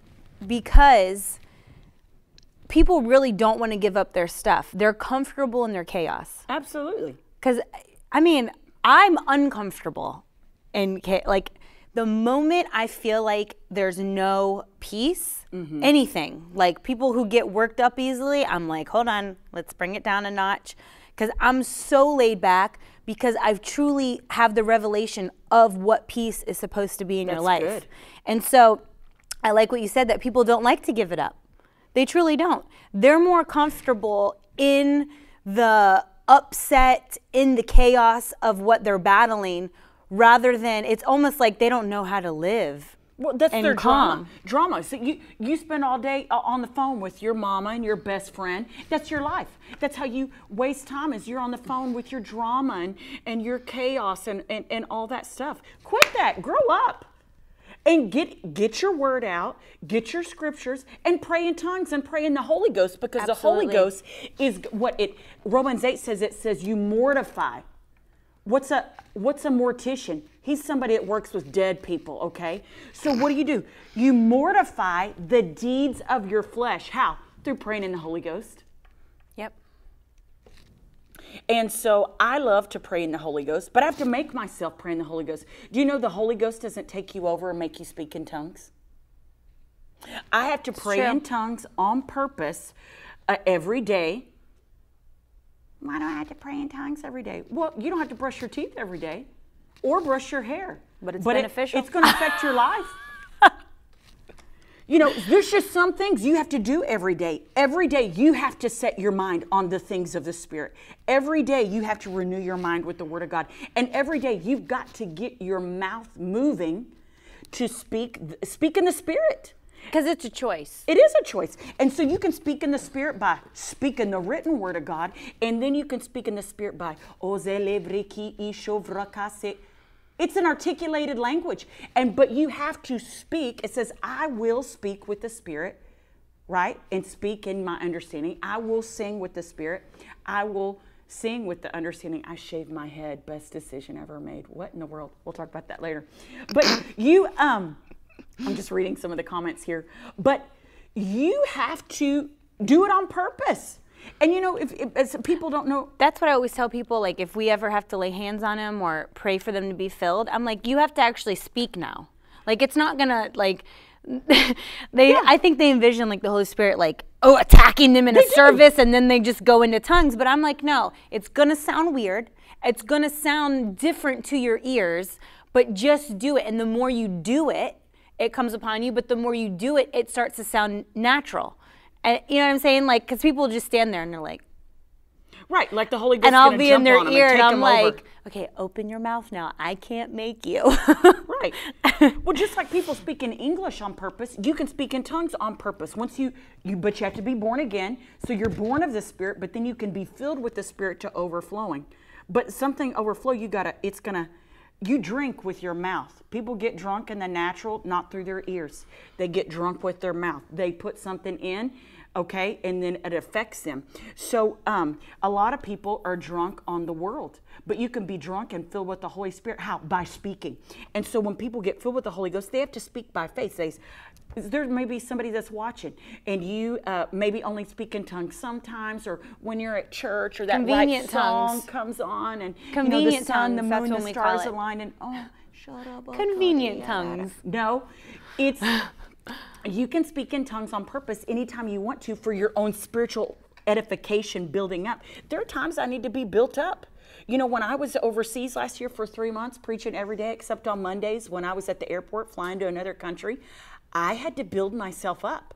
because people really don't want to give up their stuff. They're comfortable in their chaos. absolutely. Because, I mean, I'm uncomfortable in like the moment I feel like there's no peace, mm-hmm. anything like people who get worked up easily, I'm like, hold on, let's bring it down a notch. Because I'm so laid back because I've truly have the revelation of what peace is supposed to be in your That's life. good. And so I like what you said that people don't like to give it up. They truly don't. They're more comfortable in the upset, in the chaos of what they're battling, rather than it's almost like they don't know how to live. Well, that's and their calm. drama. Drama. So you you spend all day uh, on the phone with your mama and your best friend. That's your life. That's how you waste time. Is you're on the phone with your drama and, and your chaos and, and and all that stuff. Quit that. Grow up. and get get your word out, get your scriptures, and pray in tongues and pray in the Holy Ghost because the Holy Ghost is what it Romans 8 says it says you mortify. What's a what's a mortician? He's somebody that works with dead people, okay? So what do you do? You mortify the deeds of your flesh. How? Through praying in the Holy Ghost. Yep. And so I love to pray in the Holy Ghost, but I have to make myself pray in the Holy Ghost. Do you know the Holy Ghost doesn't take you over and make you speak in tongues? I have to pray in tongues on purpose uh, every day. Why do I have to pray in tongues every day? Well, you don't have to brush your teeth every day or brush your hair. But it's it- beneficial. it's going to affect your life. [laughs] You know, there's just some things you have to do every day. Every day you have to set your mind on the things of the Spirit. Every day you have to renew your mind with the Word of God. And every day you've got to get your mouth moving to speak speak in the Spirit. Because it's a choice. It is a choice. And so you can speak in the spirit by speaking the written word of God, and then you can speak in the spirit by it's an articulated language. And but you have to speak. It says, I will speak with the spirit, right? And speak in my understanding. I will sing with the spirit. I will sing with the understanding. I shaved my head. Best decision ever made. What in the world? We'll talk about that later. But you um I'm just reading some of the comments here. But you have to do it on purpose. And you know, if, if people don't know, That's what I always tell people. Like, if we ever have to lay hands on them or pray for them to be filled, I'm like, you have to actually speak now. Like, it's not gonna like. [laughs] they, I think they envision like the Holy Spirit, like oh, attacking them in a do. service, and then they just go into tongues. But I'm like, no, it's gonna sound weird. It's gonna sound different to your ears, but just do it. And the more you do it, it comes upon you. But the more you do it, it starts to sound natural. And you know what I'm saying? Like, because people just stand there and they're like, right, like the Holy Ghost and I'll be in their ear and take I'm 'em over. like, okay, open your mouth now. I can't make you. Right. [laughs] well, just like people speak in English on purpose, you can speak in tongues on purpose. Once you, you, but you have to be born again. So you're born of the Spirit, but then you can be filled with the Spirit to overflowing. But something overflow, you gotta, it's gonna, you drink with your mouth. People get drunk in the natural, not through their ears. They get drunk with their mouth. They put something in, okay, and then it affects them. So um, a lot of people are drunk on the world, but you can be drunk and filled with the Holy Spirit. How? By speaking. And so when people get filled with the Holy Ghost, they have to speak by faith. They, there may be somebody that's watching, and you uh, maybe only speak in tongues sometimes, or when you're at church, or that right Convenient song tongues. comes on, and you know, the Convenient sun, the tongues, moon, the we call stars align, and oh, shut up. Convenient tongues. No, it's [laughs] you can speak in tongues on purpose anytime you want to for your own spiritual edification building up. There are times I need to be built up. You know, when I was overseas last year for three months, preaching every day except on Mondays, when I was at the airport flying to another country, I had to build myself up.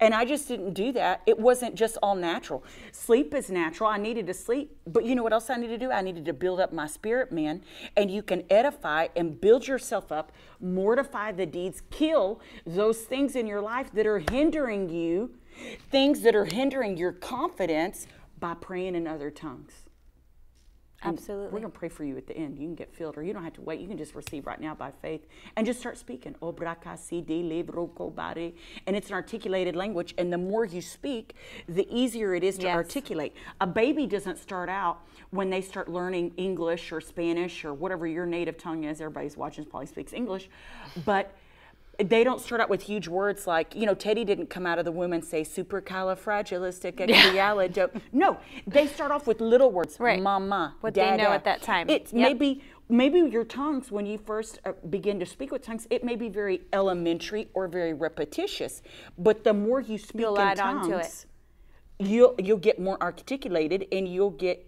And I just didn't do that. It wasn't just all natural. Sleep is natural. I needed to sleep. But you know what else I needed to do? I needed to build up my spirit, man. And you can edify and build yourself up, mortify the deeds, kill those things in your life that are hindering you, things that are hindering your confidence by praying in other tongues. And Absolutely. We're going to pray for you at the end. You can get filled, or you don't have to wait. You can just receive right now by faith and just start speaking. Obrakasi de lebroko bare. And it's an articulated language. And the more you speak, the easier it is to Yes. articulate. A baby doesn't start out when they start learning English or Spanish or whatever your native tongue is. Everybody's watching probably speaks English. But they don't start out with huge words like, you know, Teddy didn't come out of the womb and say supercalifragilisticexpialidocious. [laughs] no, they start off with little words, Right. mama, What they know at that time. It's Yep. maybe maybe your tongues when you first uh, begin to speak with tongues, it may be very elementary or very repetitious, but the more you speak You'll in add on to it. tongues, you'll you'll get more articulated and you'll get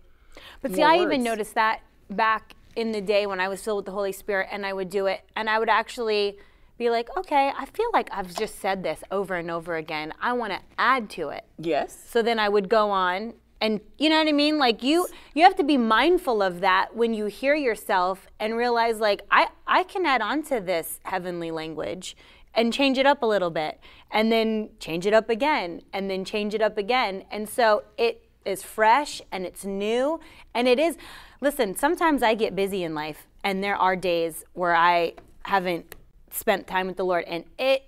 But see, I even noticed that back in the day when I was filled with the Holy Spirit and I would do it and I would actually be like, okay, I feel like I've just said this over and over again. I want to add to it. Yes. So then I would go on and you know what I mean? Like you you have to be mindful of that when you hear yourself and realize like I I can add on to this heavenly language and change it up a little bit and then change it up again and then change it up again. And so it is fresh and it's new and it is listen, sometimes I get busy in life and there are days where I haven't spent time with the Lord, and it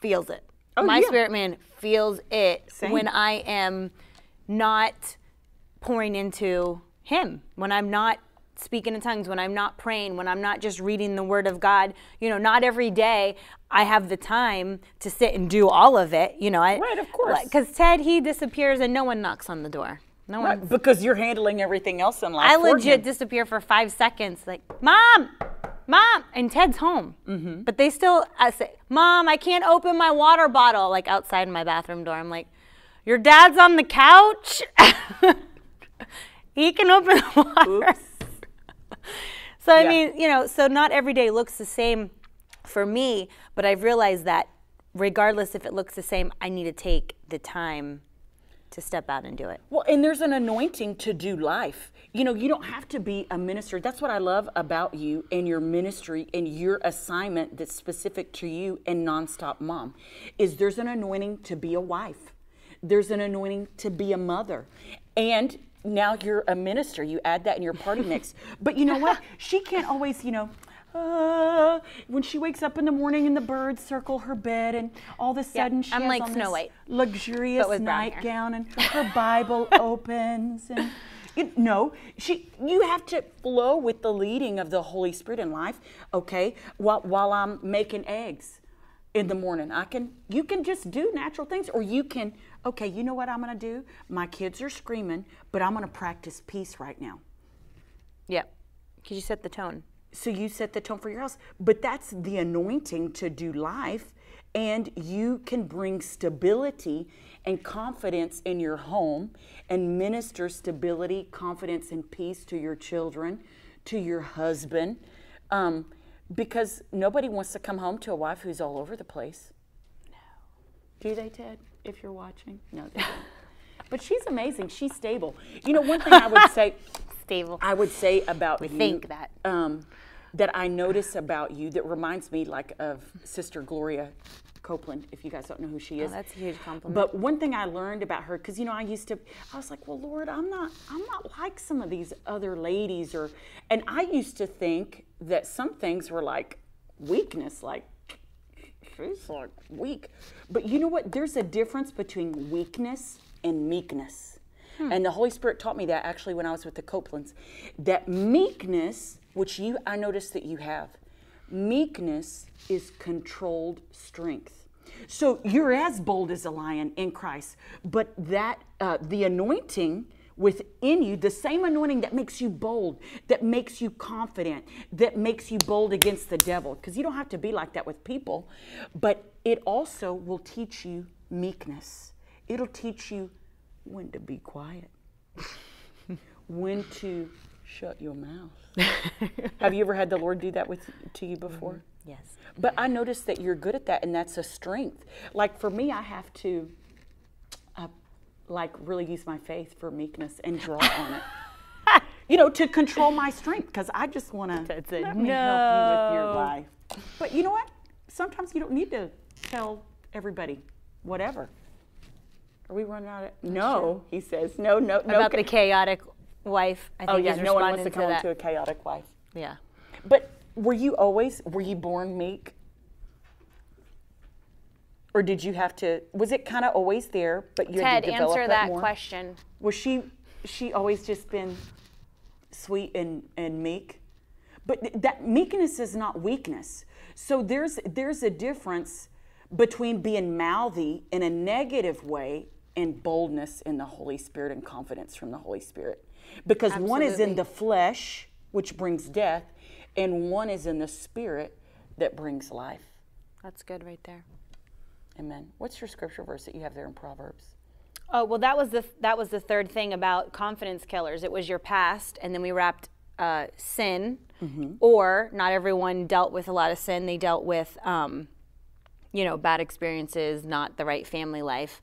feels it. Oh, My yeah. spirit man feels it Same. when I am not pouring into Him, when I'm not speaking in tongues, when I'm not praying, when I'm not just reading the Word of God. You know, not every day I have the time to sit and do all of it. You know, I, Right, of course. Because Ted, he disappears and no one knocks on the door. No one. Right, because you're handling everything else in life. I legit him. disappear for five seconds, like, Mom, Mom, and Ted's home. Mm-hmm. But they still I say, Mom, I can't open my water bottle, like outside my bathroom door. I'm like, Your dad's on the couch. [laughs] he can open the water. Oops. [laughs] So I Yeah. mean, you know, so not every day looks the same for me, but I've realized that regardless if it looks the same, I need to take the time to step out and do it. Well, and there's an anointing to do life. You know, you don't have to be a minister. That's what I love about you and your ministry and your assignment that's specific to you and nonstop mom. Is there's an anointing to be a wife. There's an anointing to be a mother. And now you're a minister. You add that in your party mix. [laughs] But you know what? She can't always, you know, uh, when she wakes up in the morning and the birds circle her bed and all of a sudden she I'm has like on Snow this White, luxurious but with brown hair. nightgown and [laughs] her Bible opens and you, no, she you have to flow with the leading of the Holy Spirit in life. Okay, while while I'm making eggs in the morning, I can you can just do natural things, or you can okay. You know what I'm gonna do? My kids are screaming, but I'm gonna practice peace right now. Yep. Because you set the tone. So you set the tone for your house. But that's the anointing to do life. And you can bring stability and confidence in your home and minister stability, confidence, and peace to your children, to your husband. Um, because nobody wants to come home to a wife who's all over the place. No. Do they, Ted, if you're watching? No, they don't. [laughs] But she's amazing. She's stable. You know, one thing I would [laughs] say. Stable. I would say about we you, think that. um, that I notice about you that reminds me like of Sister Gloria Copeland. If you guys don't know who she is, Oh, that's a huge compliment. But one thing I learned about her, because you know, I used to, I was like, well, Lord, I'm not, I'm not like some of these other ladies, or, and I used to think that some things were like weakness, like she's like weak. But you know what? There's a difference between weakness and meekness. And the Holy Spirit taught me that actually when I was with the Copelands. That meekness, which you I noticed that you have, meekness is controlled strength. So you're as bold as a lion in Christ, but that uh, the anointing within you, the same anointing that makes you bold, that makes you confident, that makes you bold against the devil, because you don't have to be like that with people, but it also will teach you meekness. It'll teach you when to be quiet, when to shut your mouth. [laughs] have you ever had the Lord do that with to you before? Yes. But I noticed that you're good at that, and that's a strength. Like for me, I have to, uh, like, really use my faith for meekness and draw on it. [laughs] You know, to control my strength, because I just want to let me help you with your No. life. But you know what? Sometimes you don't need to tell everybody whatever. Are we running out of? No, he says. No, no, no. About the chaotic wife. I oh, think oh yeah, no one wants to come into a chaotic wife. Yeah. But were you always were you born meek? Or did you have to was it kind of always there but you had to develop answer that Ted, answer that question. Was she she always just been sweet and and meek? But th- that meekness is not weakness. So there's there's a difference between being mouthy in a negative way and boldness in the Holy Spirit and confidence from the Holy Spirit. Because one is in the flesh, which brings death, and one is in the spirit that brings life. That's good right there. Amen. What's your scripture verse that you have there in Proverbs? Oh well, that was the that was the third thing about confidence killers. It was your past, and then we wrapped uh, sin, or not everyone dealt with a lot of sin. They dealt with, um, you know, bad experiences, not the right family life,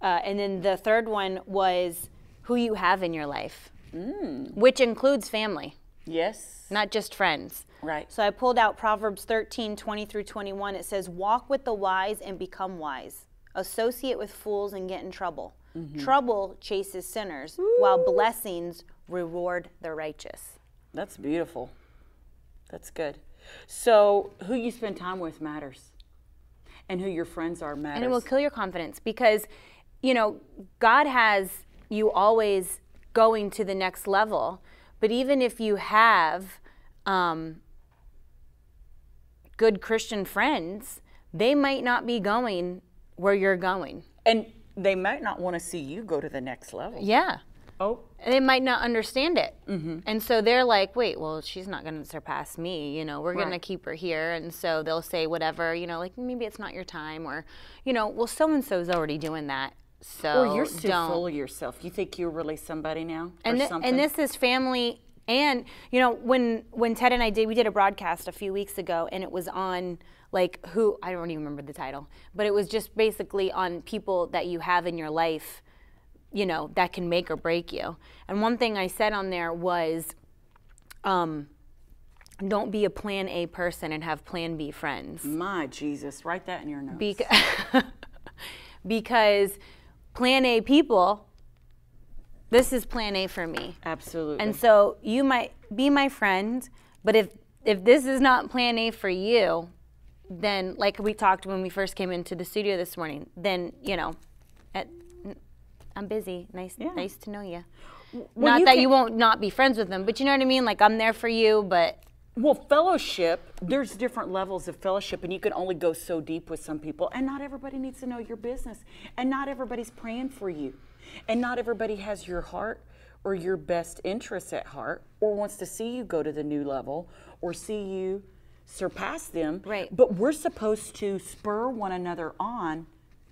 uh, and then the third one was who you have in your life, which includes family, Yes. not just friends. Right. So I pulled out Proverbs 13, 20 through 21. It says, Walk with the wise and become wise. Associate with fools and get in trouble. Trouble chases sinners, while blessings reward the righteous. That's beautiful. That's good. So who you spend time with matters. And who your friends are matters. and it will kill your confidence because you know god has you always going to the next level but even if you have um, good christian friends they might not be going where you're going and they might not want to see you go to the next level. yeah Oh, they might not understand it mm-hmm. and so they're like wait well she's not going to surpass me you know we're going to keep her here and so they'll say whatever you know like maybe it's not your time or you know well so and so's already doing that so or you're so don't full of yourself. You think you're really somebody now? and, something? and this is family and you know when when ted and i did we did a broadcast a few weeks ago and it was on like who i don't even remember the title but it was just basically on people that you have in your life you know that can make or break you and one thing i said on there was um, don't be a plan a person and have plan b friends My Jesus, write that in your notes. Bec- [laughs] because plan a people this is plan a for me Absolutely. and so you might be my friend, but if if this is not plan A for you, then like we talked when we first came into the studio this morning, then you know, at, I'm busy. Nice, Yeah. nice to know you. Well, not you that can- you won't not be friends with them, but you know what I mean. Like I'm there for you, but Well, fellowship, there's different levels of fellowship, and you can only go so deep with some people, and not everybody needs to know your business, and not everybody's praying for you, and not everybody has your heart or your best interests at heart, or wants to see you go to the new level, or see you surpass them. Right. But we're supposed to spur one another on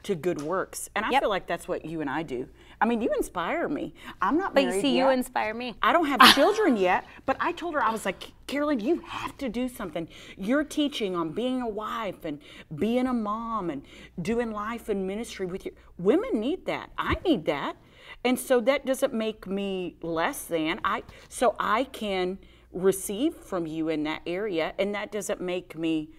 to good works, and I Yep. feel like that's what you and I do. I mean, you inspire me. I'm not but you see, you inspire me. I don't have [laughs] children yet, but I told her I was like, Carolyn, you have to do something. You're teaching on being a wife and being a mom and doing life and ministry with your women need that. I need that. And so that doesn't make me less than. I so I can receive from you in that area and that doesn't make me,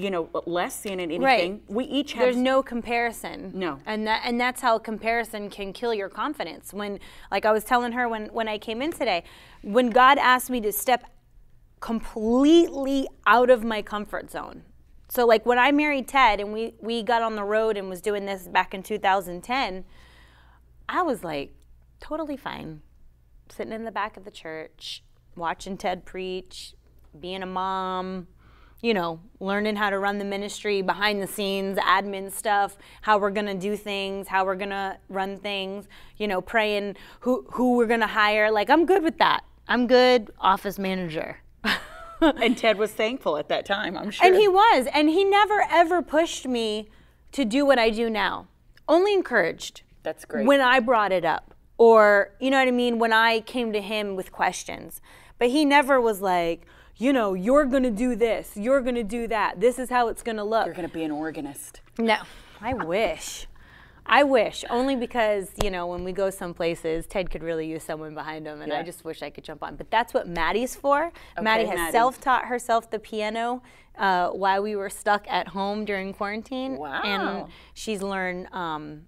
you know, less than in anything. We each have There's no comparison. No. And that and that's how comparison can kill your confidence. When like I was telling her when when I came in today, when God asked me to step completely out of my comfort zone. So like when I married Ted and we we got on the road and was doing this back in 2010, I was like totally fine. Sitting in the back of the church, watching Ted preach, being a mom, you know, learning how to run the ministry behind the scenes, admin stuff, how we're gonna do things, how we're gonna run things, you know, praying who who we're gonna hire. Like I'm good with that. I'm good office manager. [laughs] and Ted was thankful at that time, I'm sure. And he was, and he never ever pushed me to do what I do now. Only encouraged. That's great. When I brought it up, or you know what I mean, when I came to him with questions. But he never was like, you know, you're gonna do this, you're gonna do that. This is how it's gonna look. You're gonna be an organist. No, I wish. I wish, only because, you know, when we go some places, Ted could really use someone behind him, and I just wish I could jump on. But that's what Maddie's for. Maddie has Maddie. self taught herself the piano uh, while we were stuck at home during quarantine. Wow. And she's learned, um,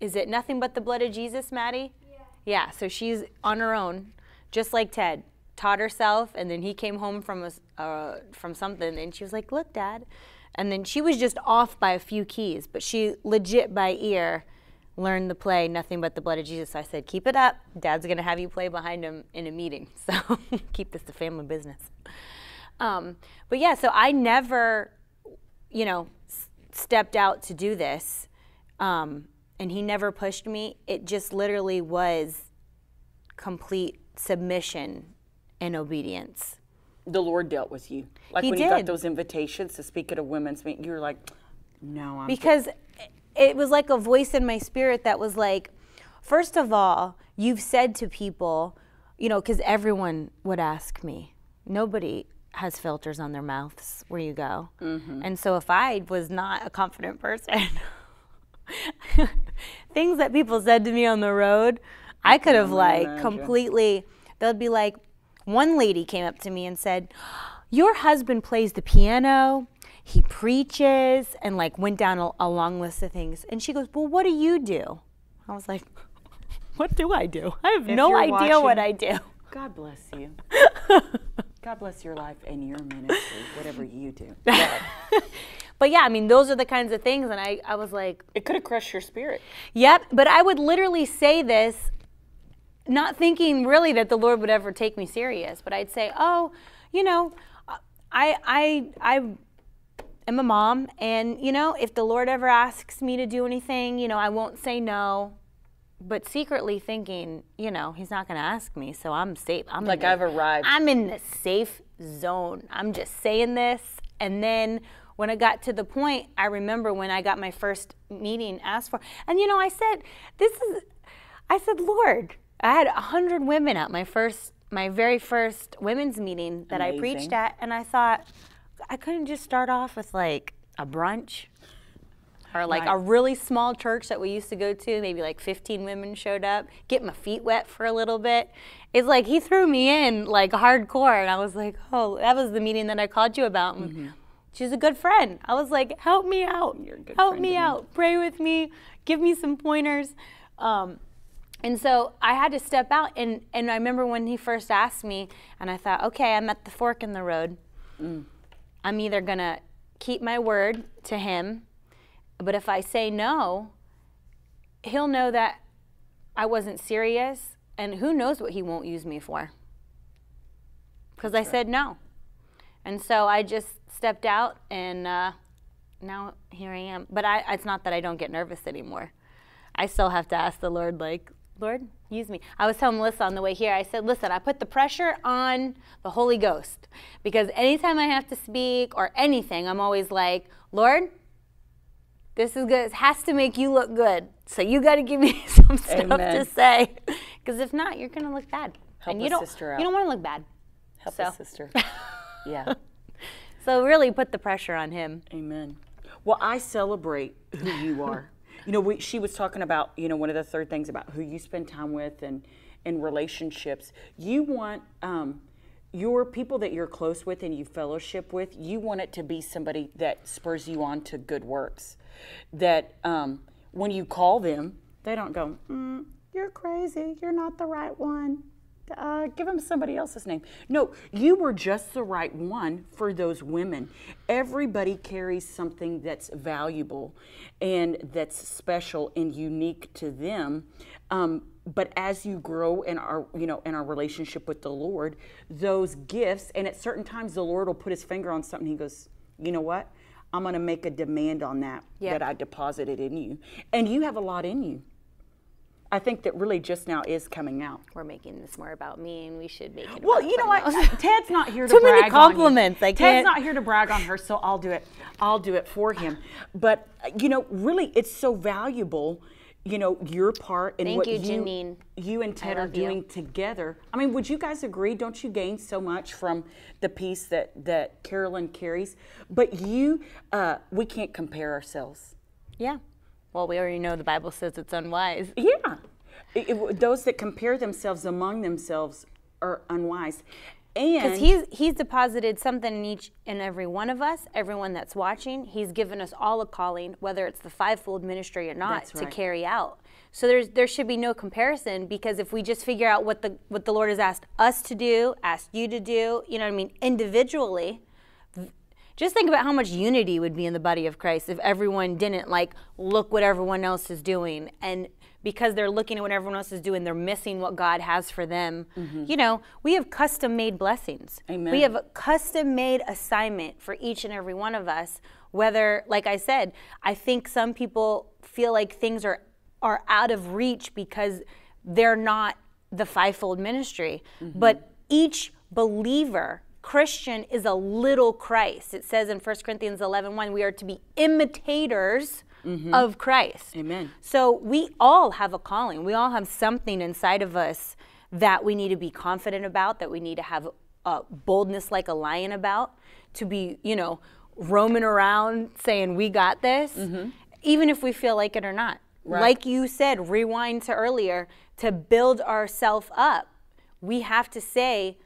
is it Nothing But the Blood of Jesus, Maddie? Yeah. Yeah, so she's on her own, just like Ted. Taught herself, and then he came home from a uh, from something, and she was like, "Look, Dad," and then she was just off by a few keys, but she legit by ear learned the play "Nothing But the Blood of Jesus." So I said, "Keep it up. Dad's gonna have you play behind him in a meeting, [laughs] so keep this a family business." Um, but yeah, so I never, you know, s- stepped out to do this, um, and he never pushed me. It just literally was complete submission and obedience. the Lord dealt with you. Like He when you got did. those invitations to speak at a women's meeting, you were like, no, I'm because it was like a voice in my spirit that was like first of all you've said to people you know because everyone would ask me nobody has filters on their mouths where you go mm-hmm. and so if i was not a confident person [laughs] things that people said to me on the road i could have like imagine. completely they'd be like one lady came up to me and said your husband plays the piano he preaches and like went down a, a long list of things and she goes well what do you do i was like [laughs] what do i do i have no you're idea what i do God bless you. [laughs] God bless your life and your ministry, whatever you do. [laughs] But yeah, I mean, those are the kinds of things. And I, I was like, It could have crushed your spirit. Yep, but I would literally say this not thinking really that the Lord would ever take me serious, but I'd say, "Oh, you know, I I I am a mom and, you know, if the Lord ever asks me to do anything, you know, I won't say no." But secretly thinking, you know, he's not going to ask me, so I'm safe. I'm Like the- I've arrived. I'm in the safe zone. I'm just saying this. And then when it got to the point, I remember when I got my first meeting asked for, and you know, I said, this is, I said, Lord, I had a hundred women at my first, my very first women's meeting that I preached at, and I thought, I couldn't just start off with like a brunch or like a really small church that we used to go to, maybe like 15 women showed up, get my feet wet for a little bit. It's like he threw me in like hardcore, and I was like, oh, that was the meeting that I called you about. And She's a good friend. I was like, help me out. Mm-hmm. You're a good help me to me. out. Pray with me. Give me some pointers. Um, and so I had to step out, and, and I remember when he first asked me, and I thought, okay, I'm at the fork in the road. Mm. I'm either going to keep my word to him, but if I say no, he'll know that I wasn't serious, and who knows what he won't use me for. Because I said no. And so I just stepped out, and uh, now here I am. But I, it's not that I don't get nervous anymore. I still have to ask the Lord, like, Lord, use me. I was telling Melissa on the way here, I said, listen, I put the pressure on the Holy Ghost because anytime I have to speak or anything, I'm always like, Lord, this is good. It has to make you look good. So you got to give me [laughs] some stuff Amen. to say. Because if not, you're going to look bad. Help and you don't, sister out. You don't want to look bad. Help So. sister. [laughs] Yeah. So really put the pressure on him. Amen. Well, I celebrate who you are. You know, we, she was talking about, you know, one of the third things about who you spend time with and and relationships. You want um, your people that you're close with and you fellowship with. You want it to be somebody that spurs you on to good works. That um, when you call them, they don't go, mm, "You're crazy. You're not the right one." Uh, give them somebody else's name. No, you were just the right one for those women. Everybody carries something that's valuable and that's special and unique to them. Um, but as you grow in our, you know, in our relationship with the Lord, those gifts, and at certain times the Lord will put His finger on something. He goes, you know what? I'm going to make a demand on that Yeah. that I deposited in you, and you have a lot in you. I think that really just now is coming out. We're making this more about me, and we should make it. Well, about you know what? else. [laughs] Ted's not here [laughs] to Too many compliments, I. Ted's not here to brag on her, so I'll do it. I'll do it for him. But you know, really, it's so valuable. You know, your part and Thank what you, Janine. you and Ted are love you. doing together. I mean, would you guys agree? Don't you gain so much from the piece that that Carolyn carries? But you, uh, we can't compare ourselves. yeah. Well, we already know the Bible says it's unwise. Yeah. It- it- those that compare themselves among themselves are unwise. And Because he's he's deposited something in each and every one of us, everyone that's watching. He's given us all a calling, whether it's the fivefold ministry or not, That's to carry out. So there's there should be no comparison because if we just figure out what the what the Lord has asked us to do, asked you to do, you know what I mean, individually, just think about how much unity would be in the body of Christ if everyone didn't like look what everyone else is doing and because they're looking at what everyone else is doing, they're missing what God has for them. Mm-hmm. You know, we have custom made blessings. Amen. We have a custom made assignment for each and every one of us. Whether, like I said, I think some people feel like things are are out of reach because they're not the fivefold ministry. Mm-hmm. But each believer, Christian, is a little Christ. It says in 1 Corinthians 11 1, we are to be imitators of Christ. Amen. So we all have a calling. We all have something inside of us that we need to be confident about, that we need to have uh, boldness like a lion about, to be, you know, roaming around saying, we got this, even if we feel like it or not. Like you said, rewind to earlier, to build ourselves up, we have to say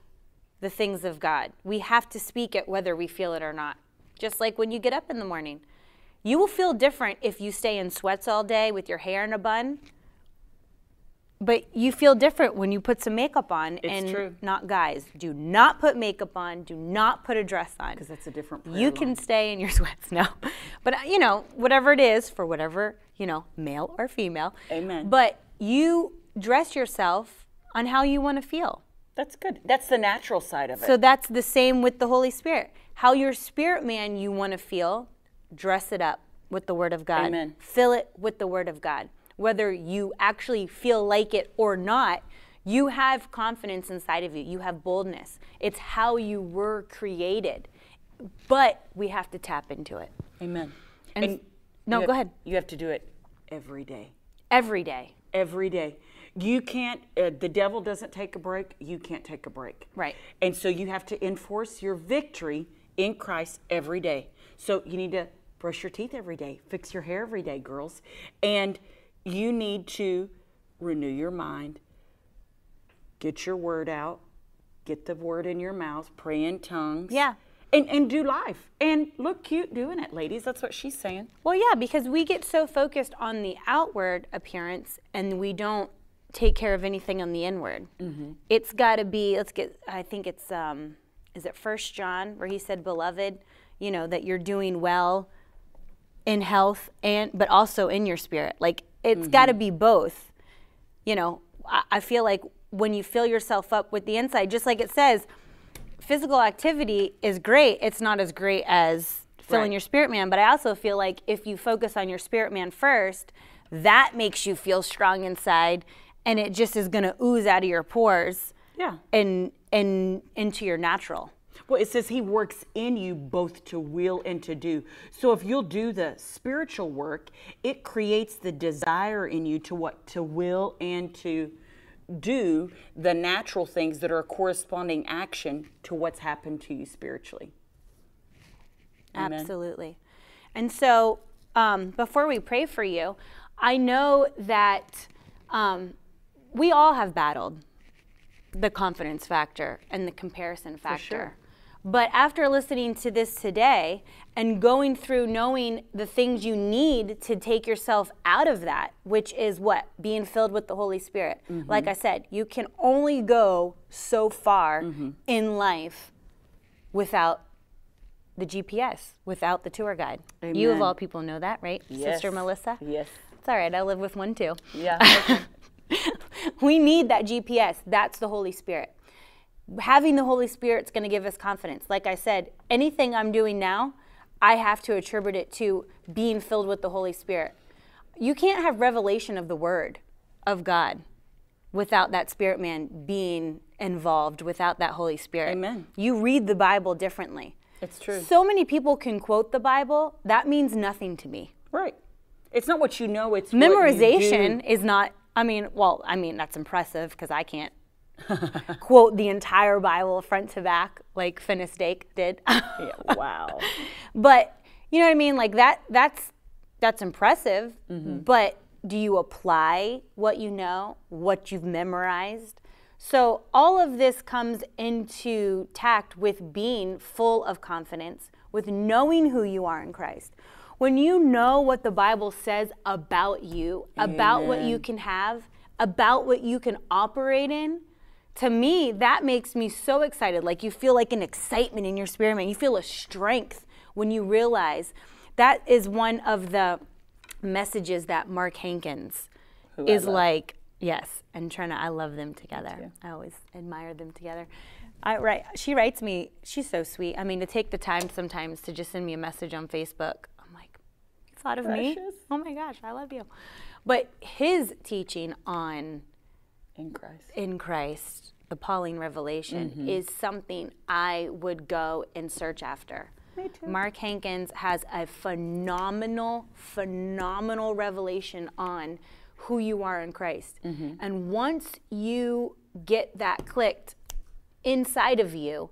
the things of God. We have to speak it whether we feel it or not. Just like when you get up in the morning. You will feel different if you stay in sweats all day with your hair in a bun but you feel different when you put some makeup on It's and true. not guys. Do not put makeup on. Do not put a dress on. Because that's a different you line. can stay in your [laughs] sweats now. But you know, whatever it is for whatever, you know, male or female. Amen. But you dress yourself on how you want to feel. That's good. That's the natural side of it. So that's the same with the Holy Spirit. How your spirit man you want to feel, dress it up with the Word of God. Amen. Fill it with the Word of God. Whether you actually feel like it or not, you have confidence inside of you. You have boldness. It's how you were created. But we have to tap into it Amen. And- no, have- go ahead. You have to do it every day. every day. Every day. You can't, uh, the devil doesn't take a break. You can't take a break. Right. And so you have to enforce your victory in Christ every day. So you need to brush your teeth every day, fix your hair every day, girls. And you need to renew your mind, get your word out, get the word in your mouth, pray in tongues. Yeah. And, and do life. And look cute doing it, ladies. That's what she's saying. Well, yeah, because we get so focused on the outward appearance and we don't take care of anything on the inward. It's got to be. Let's get. I think it's. Um, is it First John where he said, "Beloved, you know that you're doing well in health and but also in your spirit. Like it's got to be both. You know, I, I feel like when you fill yourself up with the inside, just like it says, physical activity is great. It's not as great as filling Right. your spirit man. But I also feel like if you focus on your spirit man first, that makes you feel strong inside, and it just is going to ooze out of your pores. Yeah. And and into your natural. Well, it says he works in you both to will and to do. So if you'll do the spiritual work, it creates the desire in you to what? To will and to do the natural things that are a corresponding action to what's happened to you spiritually. Amen. Absolutely. And so, um, before we pray for you, I know that um, we all have battled the confidence factor and the comparison factor. sure. But after listening to this today and going through knowing the things you need to take yourself out of that, which is what? Being filled with the Holy Spirit. Mm-hmm. Like I said, you can only go so far mm-hmm. in life without the GPS, without the tour guide. You, of all people, know that, right? Sister Melissa? Yes. It's all right, I live with one too. Yeah. [laughs] [laughs] [laughs] we need that GPS. That's the Holy Spirit. Having the Holy Spirit's going to give us confidence. Like I said, anything I'm doing now, I have to attribute it to being filled with the Holy Spirit. You can't have revelation of the Word of God without that spirit man being involved, without that Holy Spirit. Amen. You read the Bible differently. It's true. So many people can quote the Bible. That means nothing to me. right. It's not what you know, it's memorization is not i mean well i mean that's impressive because i can't [laughs] quote the entire bible front to back like Finis Dake did Yeah, [laughs] wow. but you know what i mean like that that's that's impressive Mm-hmm. but do you apply what you know what you've memorized so all of this comes into tact with being full of confidence with knowing who you are in christ when you know what the bible says about you about what you can have about what you can operate in to me, that makes me so excited. Like you feel like an excitement in your spirit, man. You feel a strength when you realize that is one of the messages that Mark Hankins I is like, yes, and Trina, I love them together. I always admire them together. I write, she writes me, she's so sweet. I mean, to take the time sometimes to just send me a message on Facebook, I'm like, you thought of me? Oh my gosh, I love you. But his teaching on In Christ. in Christ, the Pauline revelation, Mm-hmm. is something I would go and search after. Me too. Mark Hankins has a phenomenal, phenomenal revelation on who you are in Christ. Mm-hmm. And once you get that clicked inside of you,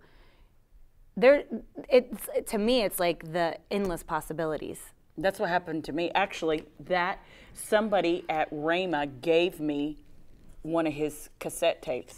there it's to me it's like the endless possibilities. That's what happened to me. Actually, that somebody at Rhema gave me one of his cassette tapes.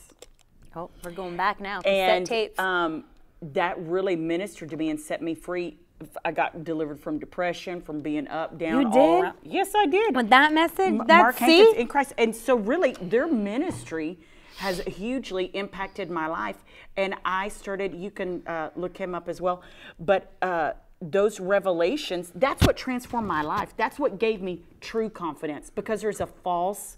Oh, we're going back now. Cassette and tapes. Um, that really ministered to me and set me free I got delivered from depression, from being up, down, You all did? around. Yes, I did. With that message, Mark see? In Christ. And so, really, their ministry has hugely impacted my life. And I started, you can uh, look him up as well, but uh, those revelations, that's what transformed my life. That's what gave me true confidence because there's a false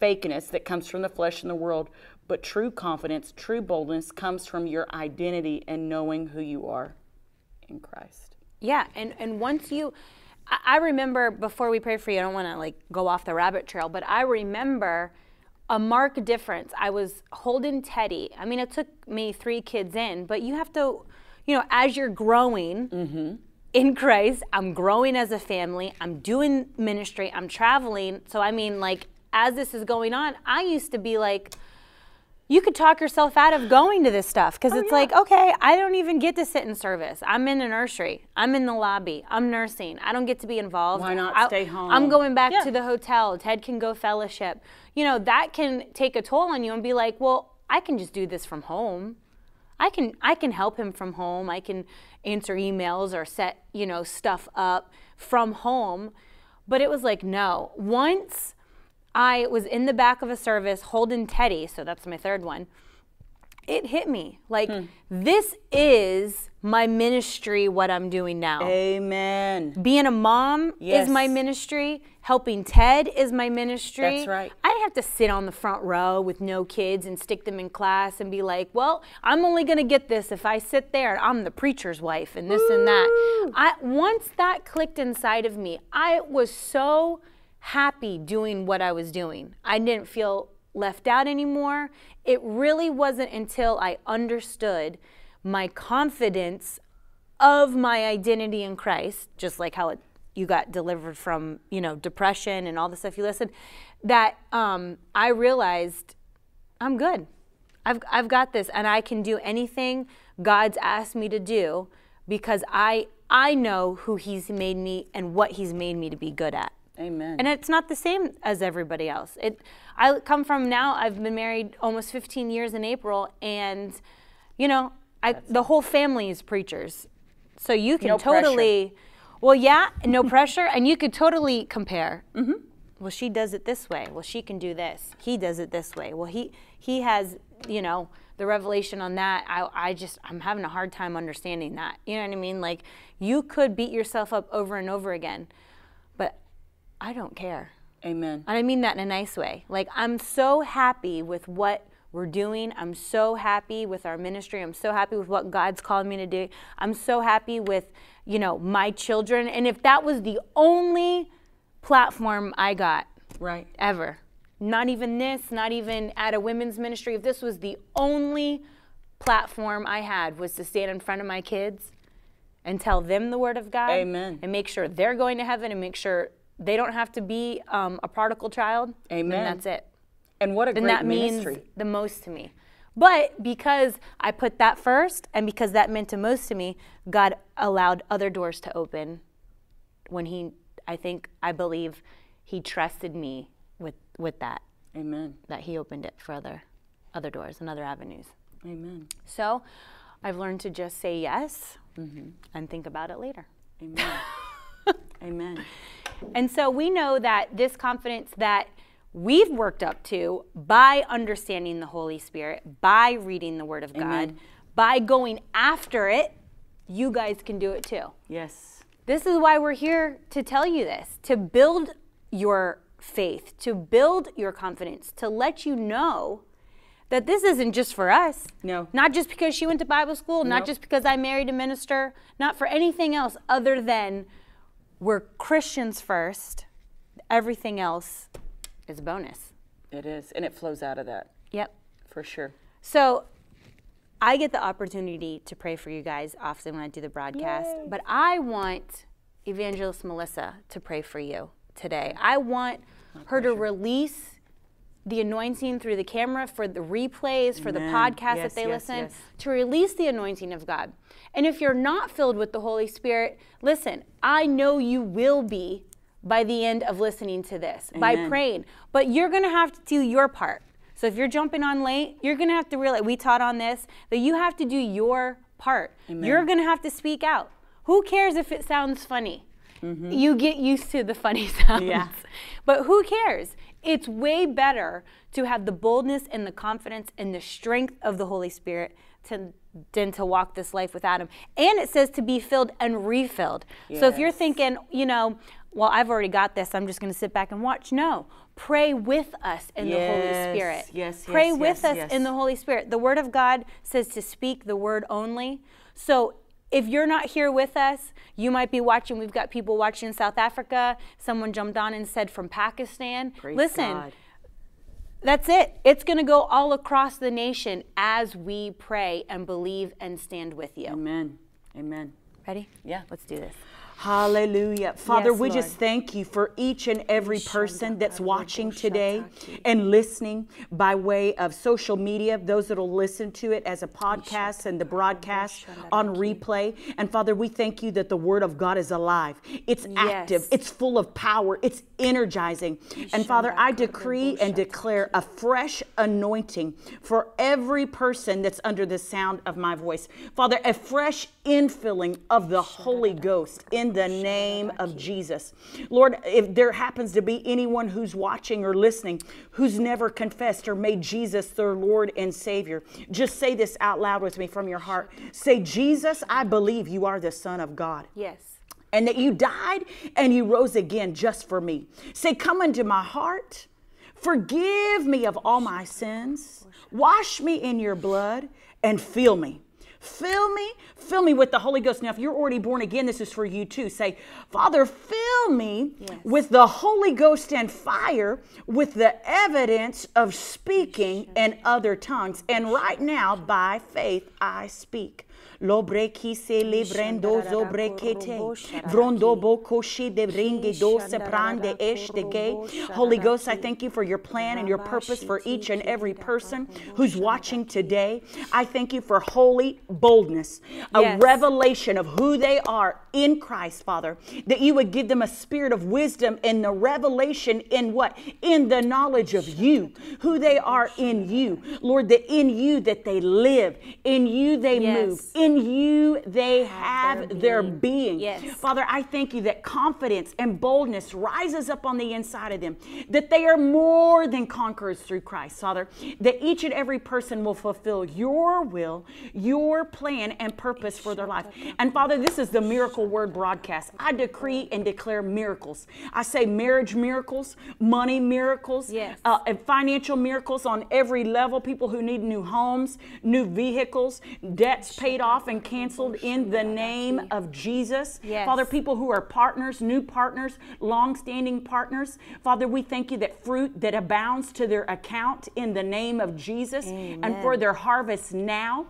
fakeness that comes from the flesh and the world. But true confidence, true boldness comes from your identity and knowing who you are in Christ. Yeah, and and once you, I, remember before we pray for you. I don't want to like go off the rabbit trail, but I remember a marked difference. I was holding Teddy. I mean, it took me three kids in, but you have to, you know, as you're growing. Mm-hmm. In Christ, I'm growing as a family. I'm doing ministry. I'm traveling. So, I mean, like, as this is going on, I used to be like, you could talk yourself out of going to this stuff because oh, it's yeah. like, okay, I don't even get to sit in service. I'm in a nursery. I'm in the lobby. I'm nursing. I don't get to be involved. Why not I- stay home? I'm going back Yeah. to the hotel. Ted can go fellowship. You know, that can take a toll on you and be like, well, I can just do this from home. I can I can help him from home. I can answer emails or set, you know, stuff up from home. But it was like, no. Once I was in the back of a service holding Teddy, so that's my third one. It hit me like Hmm. this is my ministry what I'm doing now. Amen. Being a mom Yes. is my ministry. Helping Ted is my ministry. That's right. I have to sit on the front row with no kids and stick them in class and be like, well, I'm only going to get this if I sit there and I'm the preacher's wife and this and that. I, once that clicked inside of me, I was so happy doing what I was doing. I didn't feel left out anymore. It really wasn't until I understood my confidence of my identity in Christ, just like how it, you got delivered from, you know, depression and all the stuff you listed, that um, I realized I'm good. I've, I've got this, and I can do anything God's asked me to do because I I know who He's made me and what He's made me to be good at. Amen. And it's not the same as everybody else. It I come from now. I've been married almost 15 years in April, and you know, I the whole family is preachers, so you can No pressure. totally. Well, yeah, no [laughs] pressure, and you could totally compare. Mm-hmm. Well, she does it this way. Well, she can do this. He does it this way. Well, he he has you know the revelation on that. I I just I'm having a hard time understanding that. You know what I mean? Like you could beat yourself up over and over again, but I don't care. Amen. And I mean that in a nice way. Like, I'm so happy with what we're doing. I'm so happy with our ministry. I'm so happy with what God's called me to do. I'm so happy with, you know, my children. And if that was the only platform I got Right. ever, not even this, not even at a women's ministry, if this was the only platform I had was to stand in front of my kids and tell them the word of God. Amen. And make sure they're going to heaven and make sure they don't have to be um, a prodigal child. Amen. That's it. And what a Then great that ministry. means the most to me. But because I put that first and because that meant the most to me, God allowed other doors to open when He, I think, I believe He trusted me with, with that, Amen. that He opened it for other, other doors and other avenues. Amen. So I've learned to just say yes Mm-hmm. and think about it later. Amen. [laughs] Amen. And so we know that this confidence that we've worked up to by understanding the Holy Spirit, by reading the Word of God, by going after it, you guys can do it too. Yes. This is why we're here to tell you this to build your faith, to build your confidence, to let you know that this isn't just for us. No. Not just because she went to Bible school, not Nope. just because I married a minister, not for anything else other than we're Christians first. Everything else is a bonus. It is. And it flows out of that Yep. for sure. So I get the opportunity to pray for you guys often when I do the broadcast, but I want Evangelist Melissa to pray for you today. I want her to release the anointing through the camera for the replays, for the podcast Yes, that they yes, listen, yes. to release the anointing of God. And if you're not filled with the Holy Spirit, listen, I know you will be by the end of listening to this, by praying. But you're going to have to do your part. So if you're jumping on late, you're going to have to realize, we taught on this, that you have to do your part. You're going to have to speak out. Who cares if it sounds funny? Mm-hmm. You get used to the funny [laughs] sounds. Yeah. But who cares? It's way better to have the boldness and the confidence and the strength of the Holy Spirit to, than to walk this life without Him. And it says to be filled and refilled. So if you're thinking, you know, well, I've already got this, I'm just going to sit back and watch. No. Pray with us in the Holy Spirit. Yes, yes, Pray yes, with yes, us yes. in the Holy Spirit. The Word of God says to speak the Word only. So if you're not here with us, you might be watching. We've got people watching in South Africa. Someone jumped on and said from Pakistan. Praise Listen, God. that's it. It's going to go all across the nation as we pray and believe and stand with you. Amen. Amen. Ready? Yeah. Let's do this. Hallelujah. Father, Yes, we Lord. just thank you for each and every person that's watching today and listening by way of social media, those that'll listen to it as a podcast and the broadcast on replay. And Father, we thank you that the Word of God is alive. It's active, Yes. it's full of power, it's energizing. And Father, I decree and declare a fresh anointing for every person that's under the sound of my voice. Father, a fresh infilling of the Holy Ghost in the name of Jesus. Lord, if there happens to be anyone who's watching or listening who's never confessed or made Jesus their Lord and Savior, just say this out loud with me from your heart. Say, Jesus, I believe you are the Son of God Yes. and that you died and you rose again just for me. Say, Come into my heart, forgive me of all my sins, wash me in your blood, and fill me. Fill me, fill me with the Holy Ghost. Now, if you're already born again, this is for you too. Say, Father, fill me with the Holy Ghost and fire, with the evidence of speaking in other tongues. And right now, by faith, I speak. Lobreki se librendo zobrekete, vrondo bokoshi de bringe do se prande eshtege. Holy Ghost, I thank you for your plan and your purpose for each and every person who's watching today. I thank you for holy boldness, a Yes. revelation of who they are in Christ, Father. That you would give them a spirit of wisdom and the revelation in what? In the knowledge of you, who they are in you. Lord, that in you that they live, in you they Yes. move, in you they have their being. Yes. Father, I thank you that confidence and boldness rises up on the inside of them, that they are more than conquerors through Christ, Father, that each and every person will fulfill your will, your plan, and purpose for their life. And Father, this is the Miracle Word broadcast. I decree and declare miracles. I say marriage miracles, money miracles, Yes. uh, and financial miracles on every level, people who need new homes, new vehicles, debts paid off and canceled in the name of Jesus. Yes. Father, people who are partners, new partners, long-standing partners. Father, we thank you that fruit that abounds to their account in the name of Jesus and for their harvest now.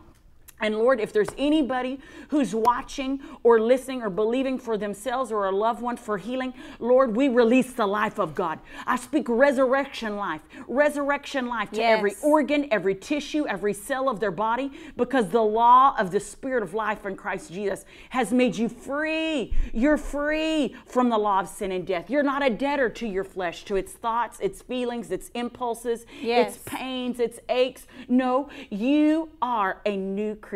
And Lord, if there's anybody who's watching or listening or believing for themselves or a loved one for healing, Lord, we release the life of God. I speak resurrection life, resurrection life to every organ, every tissue, every cell of their body, because the law of the Spirit of life in Christ Jesus has made you free. You're free from the law of sin and death. You're not a debtor to your flesh, to its thoughts, its feelings, its impulses, Yes. its pains, its aches. No, you are a new creature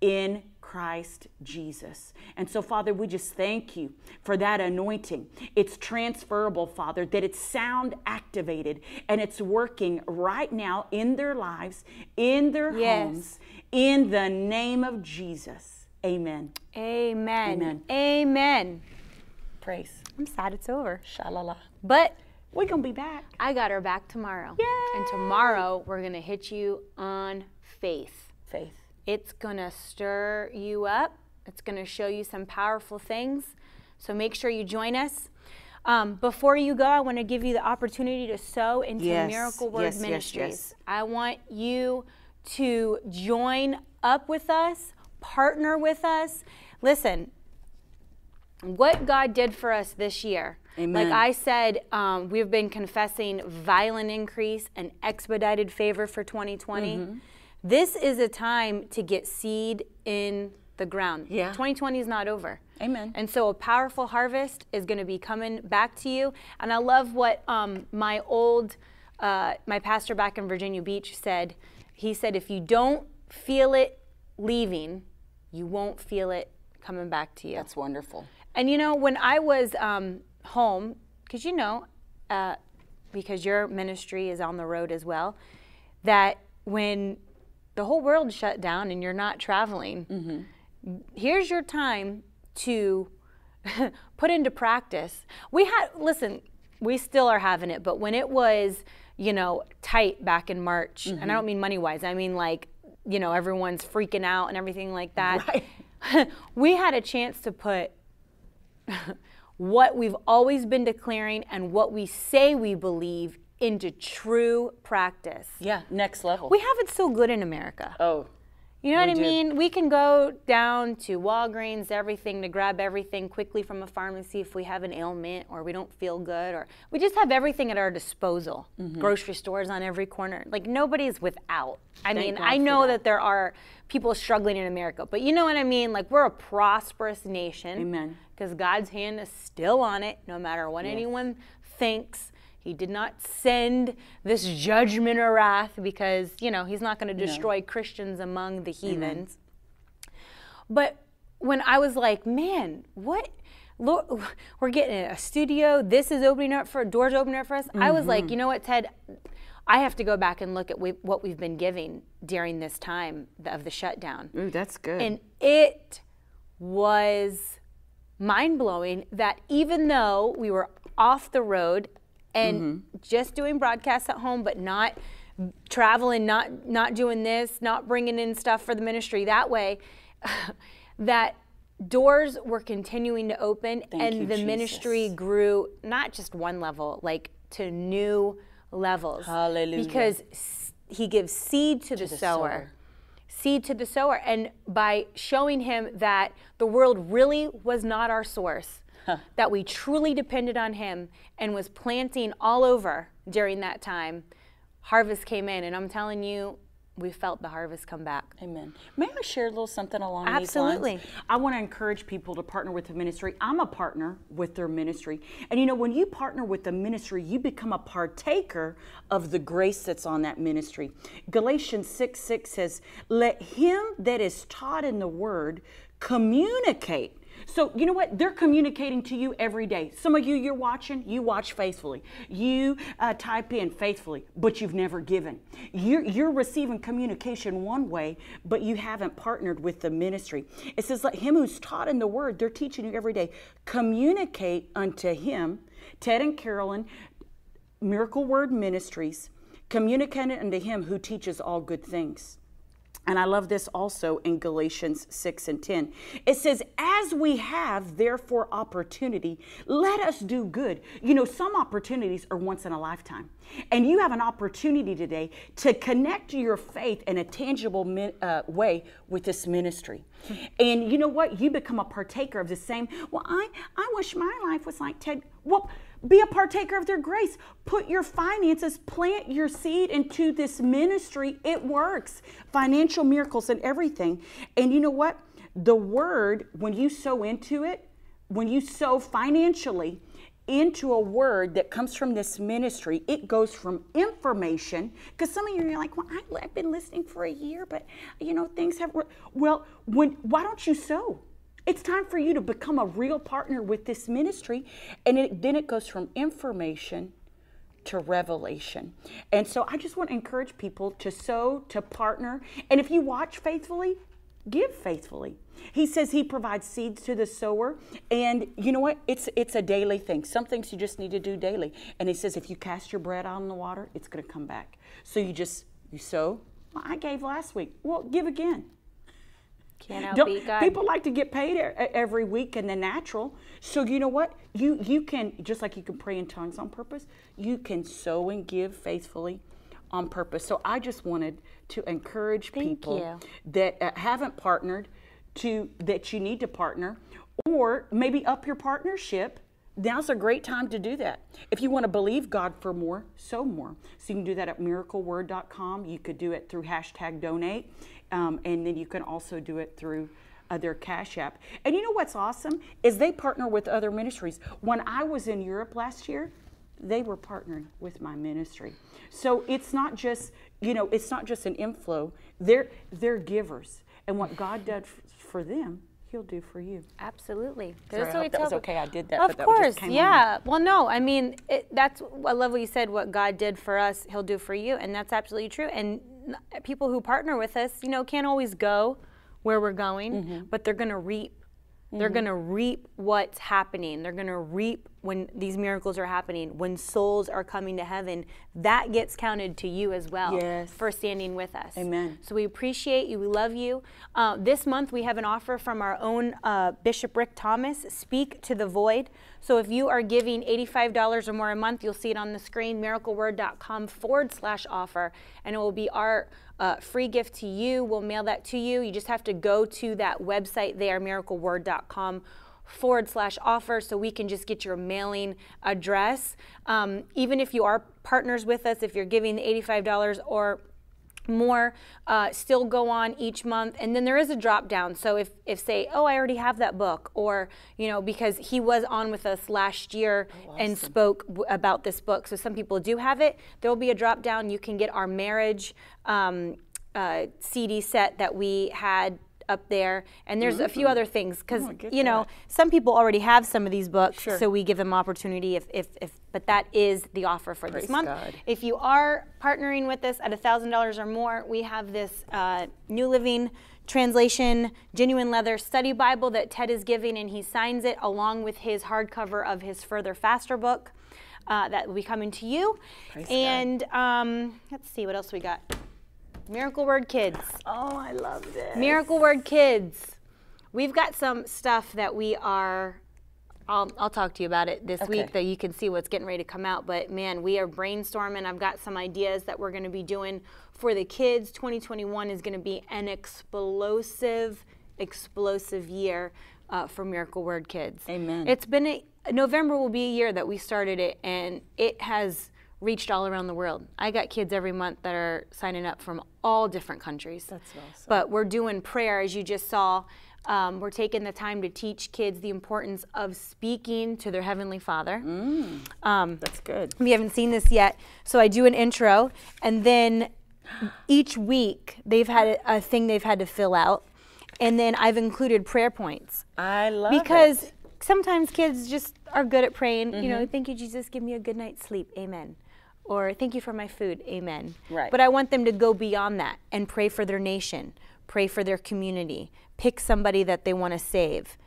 in Christ Jesus. And so, Father, we just thank you for that anointing. It's transferable, Father, that it's sound activated and it's working right now in their lives, in their Yes. homes, in the name of Jesus. Amen. Amen. Amen. Amen. Praise. I'm sad it's over. Shalala. But We're going to be back. I got her back tomorrow. Yay! And tomorrow we're going to hit you on faith. Faith. It's going to stir you up. It's going to show you some powerful things. So make sure you join us. Um, before you go, I want to give you the opportunity to sow into Yes, Miracle Word yes, yes, Ministries. yes. I want you to join up with us, partner with us. Listen, what God did for us this year. Amen. Like I said, um, we've been confessing violent increase and expedited favor for 2020. Mm-hmm. This is a time to get seed in the ground. Yeah. 2020 is not over. Amen. And so a powerful harvest is going to be coming back to you. And I love what um, my old, uh, my pastor back in Virginia Beach said. He said, if you don't feel it leaving, you won't feel it coming back to you. That's wonderful. And you know, when I was um, home, because you know, uh, because your ministry is on the road as well, that when the whole world shut down and you're not traveling, Mm-hmm. here's your time to [laughs] put into practice. We had, listen, we still are having it, but when it was, you know, tight back in March, and Mm-hmm. I don't mean money wise, I mean like, you know, everyone's freaking out and everything like that. [laughs] Right. [laughs] we had a chance to put what we've always been declaring and what we say we believe into true practice. Yeah, next level. We have it so good in America. oh, You know what I do. mean? We can go down to Walgreens, everything to grab everything quickly from a pharmacy if we have an ailment or we don't feel good or we just have everything at our disposal. Mm-hmm. Grocery stores on every corner. Like nobody's without. I mean, God I know that. that. there are people struggling in America, but you know what I mean? Like we're a prosperous nation. Amen. Because God's hand is still on it, no matter what anyone thinks. He did not send this judgment or wrath because, you know, he's not going to destroy Christians among the mm-hmm. heathens. But when I was like, man, what? Lord, [laughs] we're getting a studio. This is opening up for doors opening up for us. I was like, mm-hmm. you know what, Ted? I have to go back and look at we, what we've been giving during this time of the shutdown. ooh, that's good. And it was mind blowing that even though we were off the road and mm-hmm. just doing broadcasts at home, but not traveling, not not doing this, not bringing in stuff for the ministry that way, [laughs] that doors were continuing to open and you, the ministry grew not just one level, like to new levels. Hallelujah. Because he gives seed to, the, the sower sower. seed to the sower. And by showing him that the world really was not our source, [laughs] that we truly depended on him and was planting all over during that time, harvest came in. And I'm telling you, we felt the harvest come back. Amen. May I share a little something along Absolutely. these lines? I want to encourage people to partner with the ministry. I'm a partner with their ministry. And you know, when you partner with the ministry, you become a partaker of the grace that's on that ministry. Galatians 6 6 says, Let him that is taught in the word communicate. So, you know what? They're communicating to you every day. Some of you, you're watching, you watch faithfully. You uh, type in faithfully, but you've never given. You're, you're receiving communication one way, but you haven't partnered with the ministry. It says, Let him who's taught in the word, they're teaching you every day, communicate unto him. Ted and Carolyn, Miracle Word Ministries, communicate unto him who teaches all good things. And I love this also in Galatians 6 and 10. It says, As we have therefore opportunity, let us do good. You know, some opportunities are once in a lifetime. And you have an opportunity today to connect your faith in a tangible uh, way with this ministry. And you know what? You become a partaker of the same. Well, I, I wish my life was like Ted. Well, be a partaker of their grace. Put your finances, plant your seed into this ministry. It works. Financial miracles and everything. And you know what? The word, when you sow into it, when you sow financially into a word that comes from this ministry, it goes from information. Because some of you are like, well, I, I've been listening for a year, but you know, things have. Well, when why don't you sow? It's time for you to become a real partner with this ministry. And it, then it goes from information to revelation. And so I just want to encourage people to sow, to partner. And if you watch faithfully, give faithfully. He says he provides seeds to the sower. And you know what? It's it's a daily thing. Some things you just need to do daily. And he says if you cast your bread out in the water, it's going to come back. So you just you sow. Well, I gave last week. Well, give again. Can't outbeat God. People like to get paid every week in the natural. So you know what? You you can just like you can pray in tongues on purpose. You can sow and give faithfully on purpose. So I just wanted to encourage people you. that uh, haven't partnered to that you need to partner, or maybe up your partnership. Now's a great time to do that. If you want to believe God for more, sow more. So you can do that at miracleword.com. You could do it through hashtag donate. Um, and then you can also do it through uh, their Cash App. And you know what's awesome is they partner with other ministries. When I was in Europe last year, they were partnering with my ministry. So it's not just you know it's not just an inflow. They're they're givers, and what God did f- for them, He'll do for you. Absolutely. Sorry, I That's what hope that was okay. I did that, Of but that just course, came on. yeah. Well, no, I mean it, that's. I love what you said. What God did for us, He'll do for you, and that's absolutely true. And n- people who partner with us, you know, can't always go where we're going, Mm-hmm. but they're going to reap. They're going to reap what's happening. They're going to reap when these miracles are happening, when souls are coming to heaven. That gets counted to you as well Yes. for standing with us. Amen. So we appreciate you. We love you. Uh, this month we have an offer from our own uh, Bishop Rick Thomas, Speak to the Void. So if you are giving $85 or more a month, you'll see it on the screen, miracleword.com forward slash offer. And it will be our uh, free gift to you. We'll mail that to you. You just have to go to that website there, miracleword.com forward slash offer so we can just get your mailing address. Um, even if you are partners with us, if you're giving the $85 or more uh, still go on each month. And then there is a drop down. So if, if say oh i already have that book or you know because he was on with us last year and spoke w- about this book. So some people do have it. There will be a drop down. You can get our marriage um, uh, cd set that we had up there and there's a few other things because get you know that. some people already have some of these books Sure. so we give them opportunity if, if, if but that is the offer for this month God. if you are partnering with us at $1,000 or more, we have this uh, New Living Translation Genuine Leather Study Bible that Ted is giving, and he signs it along with his hardcover of his Further Faster book uh, that will be coming to you. Praise and um, let's see what else we got. Miracle Word Kids. Oh, I love this. Miracle Word Kids. We've got some stuff that we are. I'll, I'll talk to you about it this Okay. week that you can see what's getting ready to come out. But man, we are brainstorming. I've got some ideas that we're going to be doing for the kids. 2021 is going to be an explosive, explosive year uh, for Miracle Word Kids. Amen. It's been a November will be a year that we started it, and it has reached all around the world. I got kids every month that are signing up from all different countries. That's awesome. But we're doing prayer, as you just saw. Um, we're taking the time to teach kids the importance of speaking to their Heavenly Father. Um, That's good. we haven't seen this yet, so I do an intro, and then each week they've had a, a thing they've had to fill out, and then I've included prayer points I love because it. sometimes kids just are good at praying. You Mm-hmm. know, thank you, Jesus, give me a good night's sleep, amen. Or thank you for my food, amen. Right. But I want them to go beyond that and pray for their nation, pray for their community, pick somebody that they want to save,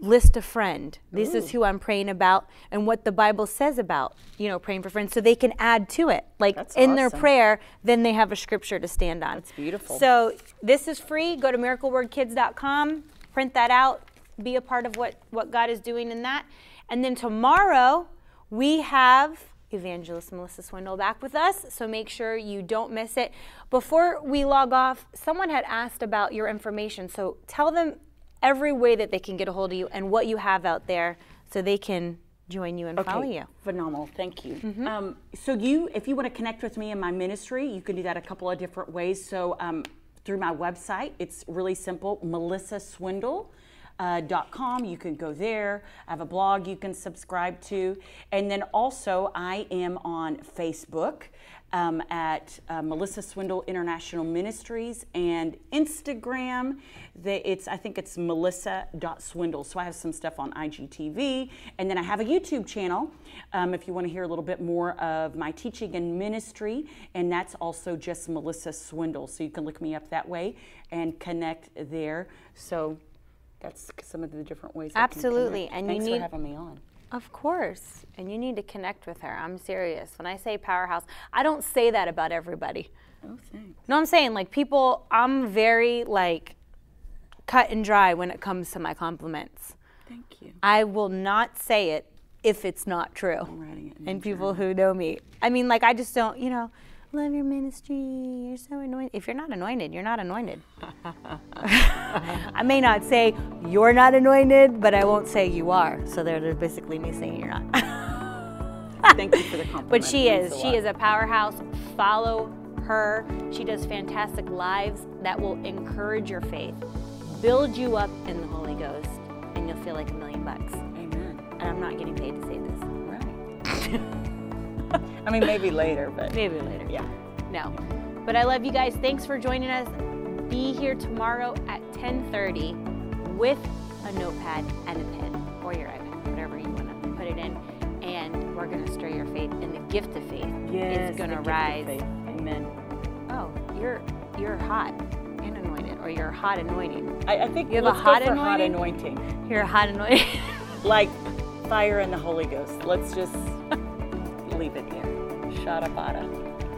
list a friend. This is who I'm praying about and what the Bible says about, you know, praying for friends so they can add to it. Like That's in their prayer, then they have a scripture to stand on. That's beautiful. So this is free. Go to miraclewordkids.com, print that out, be a part of what, what God is doing in that. And then tomorrow, we have Evangelist Melissa Swindle back with us, so make sure you don't miss it. Before we log off, someone had asked about your information, so tell them every way that they can get a hold of you and what you have out there so they can join you and follow you. Phenomenal. Thank you. Mm-hmm. Um, so you, if you want to connect with me in my ministry, you can do that a couple of different ways. So um, through my website, it's really simple, melissaswindle. Uh, com. You can go there. I have a blog you can subscribe to. And then also, I am on Facebook um, at uh, Melissa Swindle International Ministries and Instagram. The, it's I think it's melissa.swindle. So I have some stuff on IGTV. And then I have a YouTube channel um, if you want to hear a little bit more of my teaching and ministry. And that's also just Melissa Swindle. So you can look me up that way and connect there. So that's some of the different ways. Absolutely. And you Thanks need- for having me on. Of course. And you need to connect with her. I'm serious. When I say powerhouse, I don't say that about everybody. Oh, thanks. No, I'm saying like people, I'm very like cut and dry when it comes to my compliments. Thank you. I will not say it if it's not true. I'm writing it And people who know me, I mean, like I just don't, you know, love your ministry. You're so anointed. If you're not anointed, you're not anointed. [laughs] I may not say you're not anointed, but I won't say you are. So they're, they're basically me saying you're not. [laughs] Thank you for the [laughs] compliment. But she is. She is a powerhouse. Follow her. She does fantastic lives that will encourage your faith, build you up in the Holy Ghost, and you'll feel like a million bucks. Amen. And I'm not getting paid to say this. Right. I mean, maybe later, but Maybe later. yeah. No. But I love you guys. Thanks for joining us. Be here tomorrow at 10:30. with a notepad and a pen or your iPad, whatever you want to put it in. And we're going to stir your faith, and the gift of faith Yes, is going to rise. Amen. Oh, you're you're hot and anointed, or you're hot anointing. I, I think You have a hot go hot anointing. You're a hot anointing. [laughs] Like fire and the Holy Ghost. Let's just leave it here. Shada bada.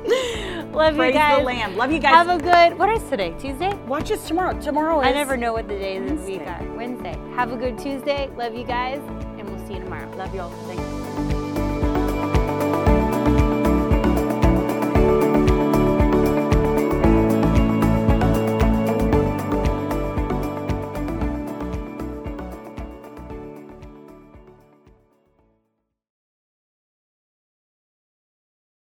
[laughs] Love Praise you guys. the Lamb. Love you guys. Have a good. What is today? Tuesday. Watch us tomorrow. Tomorrow is I never know what the days of the week Wednesday. are. Wednesday. Have a good Tuesday. Love you guys, and we'll see you tomorrow. Love y'all. Thank you.